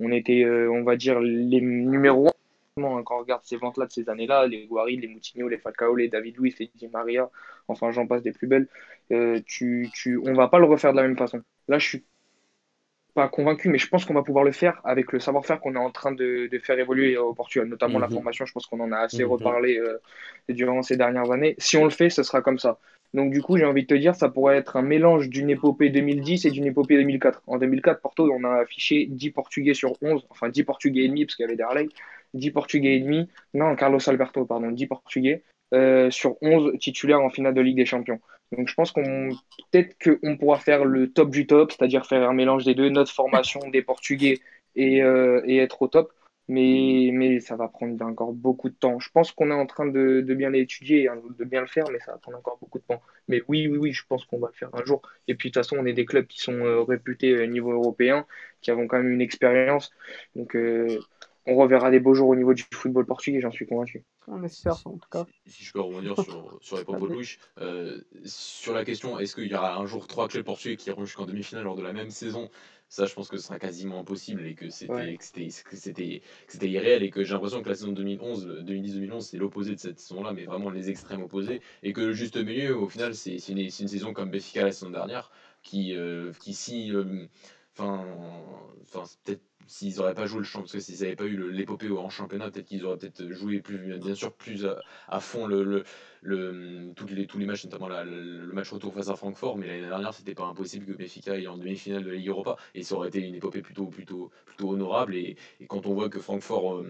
On était, euh, on va dire, les numéros 1 quand on regarde ces ventes-là de ces années-là, les Guari, les Moutinho, les Falcao, les David Luiz, les Di Maria, enfin, j'en passe des plus belles. Euh, tu, tu, on va pas le refaire de la même façon. Là, je suis pas convaincu, mais je pense qu'on va pouvoir le faire avec le savoir-faire qu'on est en train de, de faire évoluer au Portugal, notamment la Mhm. formation. Je pense qu'on en a assez Mhm. reparlé euh, durant ces dernières années. Si on le fait, ce sera comme ça. Donc du coup, j'ai envie de te dire, ça pourrait être un mélange d'une épopée 2010 et d'une épopée 2004. En 2004, Porto, on a affiché 10 Portugais sur 11, enfin 10 Portugais et demi, parce qu'il y avait des Harley, 10 Portugais et demi, non, Carlos Alberto, pardon, 10 Portugais euh, sur 11 titulaires en finale de Ligue des Champions. Donc je pense qu'on peut-être qu'on pourra faire le top du top, c'est-à-dire faire un mélange des deux, notre formation des Portugais et, euh, être au top. Mais, mais ça va prendre encore beaucoup de temps. Je pense qu'on est en train de, bien l'étudier, de bien le faire, mais ça va prendre encore beaucoup de temps. Mais oui, oui, oui, je pense qu'on va le faire un jour. Et puis de toute façon, on est des clubs qui sont euh, réputés au niveau européen, qui avons quand même une expérience. Donc euh, on reverra des beaux jours au niveau du football portugais, j'en suis convaincu. On espère, en tout cas. Si, si je peux rebondir sur, sur les propos de Louis, euh, sur la question est-ce qu'il y aura un jour trois clubs portugais qui iront jusqu'en demi-finale lors de la même saison? Ça, je pense que ce sera quasiment impossible et que c'était Ouais. irréel et que j'ai l'impression que la saison 2011, 2010-2011, c'est l'opposé de cette saison-là, mais vraiment les extrêmes opposés. Et que le juste milieu, au final, c'est une, une saison comme Benfica la saison dernière qui, euh, qui si. euh, Enfin, enfin c'est peut-être s'ils n'auraient pas joué le champ, parce que s'ils n'avaient pas eu l'épopée en championnat, peut-être qu'ils auraient peut-être joué plus, bien sûr, plus à, à fond le, le, le, toutes les, tous les matchs, notamment la- le, match retour face à Francfort, mais l'année dernière, c'était pas impossible que Benfica aille en demi-finale de la Ligue Europa, et ça aurait été une épopée plutôt, plutôt, plutôt honorable. Et, et quand on voit que Francfort euh,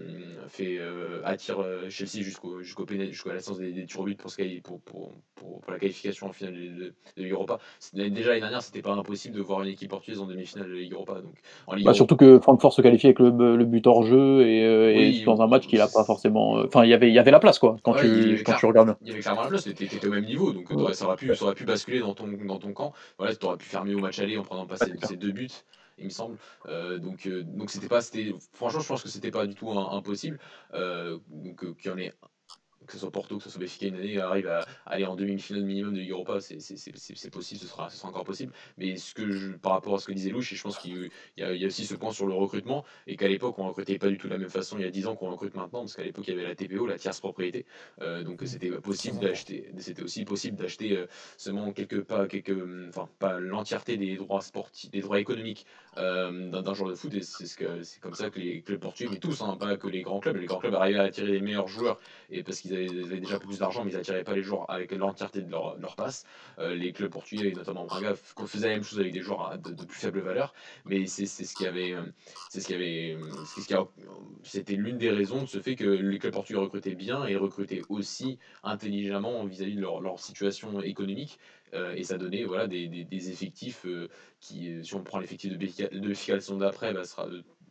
fait, euh, attire euh, Chelsea jusqu'au, jusqu'au jusqu'à la séance des, des tirs pour, pour, pour, pour, pour la qualification en finale de, de, de Ligue Europa, déjà l'année dernière, c'était pas impossible de voir une équipe portugaise en demi-finale de la Ligue Europa. Donc, en Ligue Bah, Europa- surtout que Francfort se qualifie avec le, le but hors jeu et, euh, dans un match qu'il a pas forcément. Enfin, il y avait, il y avait la place quoi quand Ouais, tu quand clair- tu regardes. bien. Il y avait clairement la place, t'étais au même niveau, donc t'aurais- ça, aurait pu, ça aurait pu basculer dans ton, dans ton camp. Voilà, tu aurais pu faire mieux au match aller en prenant pas ces, deux buts, il me semble. Euh, donc euh, donc c'était pas, c'était, franchement, je pense que c'était pas du tout un- impossible. Euh, donc euh, qu'il y en ait que ce soit Porto, que ce soit Benfica une année, arrive à aller en demi-finale minimum de Ligue Europa, c'est possible, ce sera, ce sera encore possible. Mais ce que je, par rapport à ce que disait Louche, je pense qu'il y, a- aussi ce point sur le recrutement, et qu'à l'époque, on recrutait pas du tout de la même façon il y a 10 ans qu'on recrute maintenant, parce qu'à l'époque, il y avait la TPO, la tierce propriété. Euh, donc c'était possible d'acheter, c'était aussi possible d'acheter euh, seulement quelques pas, quelques, hum, enfin pas l'entièreté des droits sportifs, des droits économiques euh, d'un joueur de foot. Et c'est ce comme ça que les clubs portugais, mais tous, hein, pas que les grands clubs, les grands clubs arrivaient à attirer les meilleurs joueurs et parce qu'ils ils avaient déjà plus d'argent, mais ils attiraient pas les joueurs avec l'entièreté de leur, leur passe. Euh, les clubs portugais, notamment Braga, faisaient la même chose avec des joueurs de, plus faible valeur, mais c'est ce qui avait, c'était l'une des raisons de ce fait que les clubs portugais recrutaient bien et recrutaient aussi intelligemment vis-à-vis de leur, leur situation économique. Euh, et ça donnait voilà, des, des- des effectifs euh, qui, si on prend l'effectif de de saison d'après, bah, sera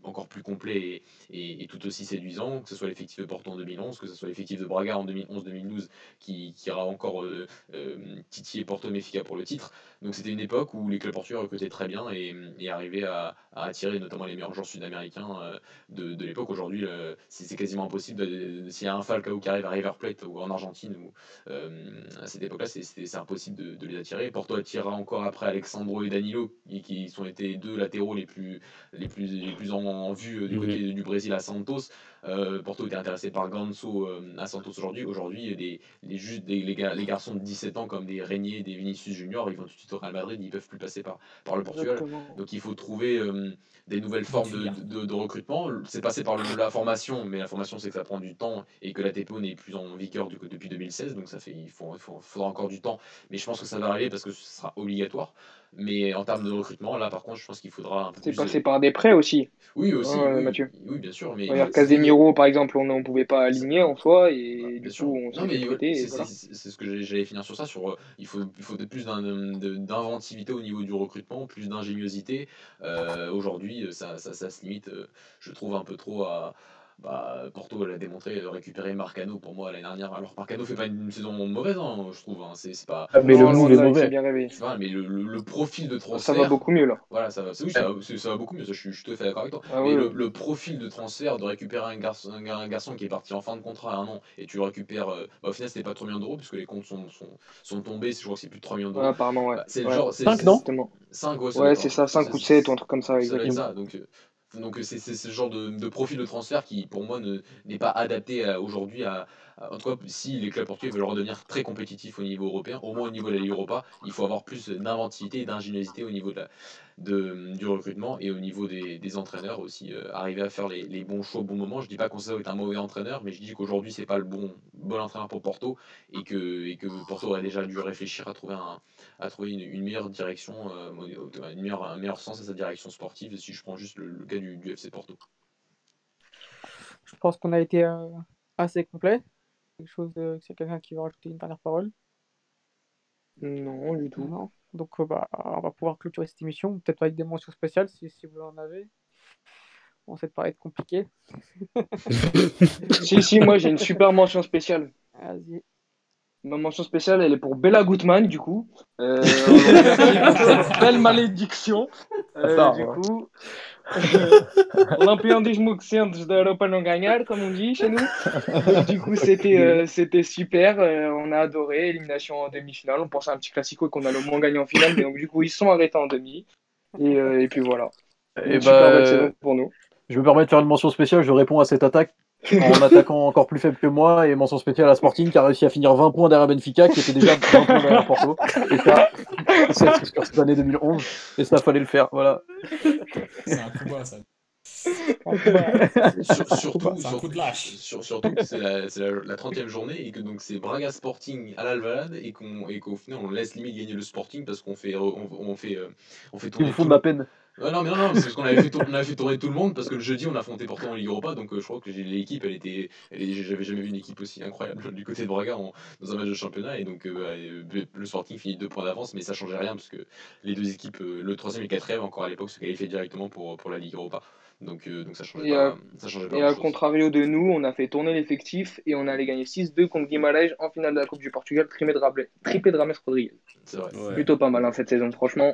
encore plus complet et, et- tout aussi séduisant, que ce soit l'effectif de Porto en 2011, que ce soit l'effectif de Braga en 2011-2012 qui, qui ira encore euh, euh, Porto Benfica pour le titre. Donc c'était une époque où les clubs portugais recrutaient très bien et, et arrivaient à, à attirer notamment les meilleurs joueurs sud-américains euh, de, de l'époque. Aujourd'hui, c'est quasiment impossible. S'il y a un Falcao qui arrive à River Plate ou en Argentine, ou, euh, à cette époque-là, c'est- impossible de, de les attirer. Porto attirera encore après Alexandro et Danilo, qui, qui sont été les deux latéraux les plus, les plus, les plus en, en vue du côté du Brésil à Santos. Euh, Porto était intéressé par Ganso euh, à Santos aujourd'hui. Aujourd'hui, les, les, juste des- les, gar- les garçons de 17 ans comme des Régnier, des Vinicius Junior, ils vont tout de suite au Real Madrid, ils peuvent plus passer par, par le Portugal. Exactement. Donc il faut trouver euh, des nouvelles formes de, de- de recrutement. C'est passé par le- la formation, mais la formation c'est que ça prend du temps et que la TPO n'est plus en vigueur du- depuis 2016, donc ça fait il faut, il faut- faudra encore du temps. Mais je pense que ça va arriver parce que ce sera obligatoire. Mais en termes de recrutement, là par contre, je pense qu'il faudra un peu C'est passé par des prêts aussi. Oui aussi, Ouais, oui, Mathieu. oui bien sûr, mais Casemiro, par exemple, on ne pouvait pas aligner en soi et Bien du sûr. coup, on s'est et c'est voilà. c'est- c'est ce que j'allais- finir sur ça. Sur, euh, il faut, il faut plus d'inventivité au niveau du recrutement, plus d'ingéniosité. Euh, Aujourd'hui, ça, ça, ça se limite, euh, je trouve, un peu trop à. Bah, Porto l'a démontré, récupérer Marcano pour moi l'année dernière. Alors Marcano fait pas une saison mauvaise, hein, je trouve. hein, C'est c'est pas. Ah, mais Non, le est mauvais. bien vois, mais le, le- le profil de Ça transfert. va beaucoup mieux là. Voilà, ça va, c'est- oui, ça, va- ça va beaucoup mieux, ça, je, suis, je suis tout à fait d'accord avec toi. Ah mais oui, le, oui. le profil de transfert, de récupérer un garçon, un, gar- un garçon qui est parti en fin de contrat à un an, et tu le récupères, euh, bah, au final, c'était pas 3 millions d'euros, puisque les comptes sont, sont, sont tombés, je crois que c'est plus de 3 millions d'euros. apparemment, ouais. Bah, c'est le Ouais. genre. c'est- Cinq, c'est- non Exactement. 5, ouais, ça c'est ça, 5 ou 7 ou un truc comme ça, ça exactement. ça. Donc, euh, donc euh, c'est ce genre de, de profil de transfert qui, pour moi, ne- n'est pas adapté à- aujourd'hui à- En tout cas, si les clubs portugais veulent redevenir très compétitifs au niveau européen, au moins au niveau de la Ligue Europa, il faut avoir plus d'inventivité et d'ingéniosité au niveau de de, du recrutement et au niveau des, des entraîneurs aussi. euh, arriver à faire les, les bons choix au bon moment. Je dis pas qu'on est un mauvais entraîneur, mais je dis qu'aujourd'hui, c'est pas le bon, bon entraîneur pour Porto et que, et que Porto aurait déjà dû réfléchir à trouver, un, à trouver une, une meilleure direction, euh, un meilleur sens à sa direction sportive, si je prends juste le, cas du, du FC Porto. Je pense qu'on a été euh, assez complet. Quelque chose, c'est quelqu'un qui veut rajouter une dernière parole. Non, du tout. Non. Donc, euh, bah, on va pouvoir clôturer cette émission, peut-être avec des mentions spéciales si, si vous en avez. Bon, ça paraît être compliqué. Si, si, moi j'ai une super mention spéciale. Vas-y. Ma mention spéciale, elle est pour Bella Gutmann, du coup. Euh, belle malédiction. Euh, Ça, du ouais. coup, Lampion diz que antes da Europa não ganhar, comme on dit chez nous. Du coup, c'était euh, c'était super. euh, on a adoré. Élimination en demi-finale. On pensait à un petit classico qu'on allait au moins gagner en finale. Mais donc, du coup, ils sont arrêtés en demi. Et, euh, et puis voilà. Et super bah, belle saison pour nous. je me permets de faire une mention spéciale. Je réponds à cette attaque en attaquant encore plus faible que moi. Et mention spéciale à Sporting qui a réussi à finir 20 points derrière Benfica, qui était déjà 20 points derrière Porto. Et ça, c'est sur cette année 2011. Et ça, fallait le faire. Voilà. C'est un coup bas, ça. Sur- surtout, C'est un sur- coup de lâche. sur- surtout que c'est la, la, la 30e journée et que donc c'est Braga Sporting à l'Alvalade et qu'au final on laisse limite gagner le Sporting parce qu'on fait on, on fait euh, on fait Ils tourner vous font tout de la peine. Ouais, non mais non, parce qu'on avait fait tour- on avait fait tourner tout le monde parce que le jeudi on affrontait pourtant en Ligue Europa donc euh, je crois que l'équipe elle était j'avais jamais vu une équipe aussi incroyable du côté de Braga en- dans un match de championnat et donc euh, euh, le Sporting finit deux points d'avance mais ça changeait rien parce que les deux équipes le troisième et le quatrième encore à l'époque se qualifiaient directement pour pour la Ligue Europa donc euh, donc ça changeait Et, pas ça changeait pas Et à contrario de nous, on a fait tourner l'effectif et on allait gagner 6-2 contre Guimarães en finale de la Coupe du Portugal, triplé de, Rablé- triplé de Rames Rodriguez. c'est vrai Ouais. Plutôt pas mal hein, cette saison, franchement.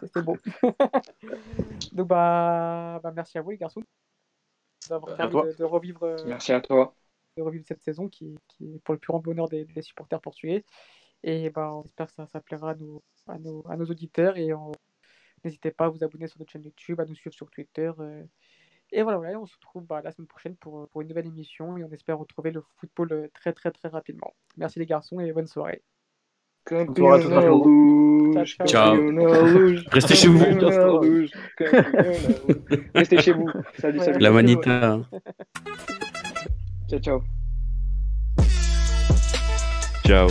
C'était beau. Donc, bah, bah, merci à vous, les garçons, d'avoir Bah, permis de, de revivre, euh, Merci à toi. de revivre cette saison qui, qui est pour le plus grand bonheur des, des supporters portugais. Et bah, on espère que ça, ça plaira à nos, à nos, à nos auditeurs. Et on- n'hésitez pas à vous abonner sur notre chaîne YouTube, à nous suivre sur Twitter. euh. Et voilà, voilà, on se retrouve bah, la semaine prochaine pour, pour une nouvelle émission. Et on espère retrouver le football euh, très, très, très rapidement. Merci les garçons et bonne soirée. Bonsoir à tous. Rouge, Ciao, rouge, Restez chez vous. rouge. Restez chez vous. Salut, salut. La manita. hein. Ciao, ciao. Ciao.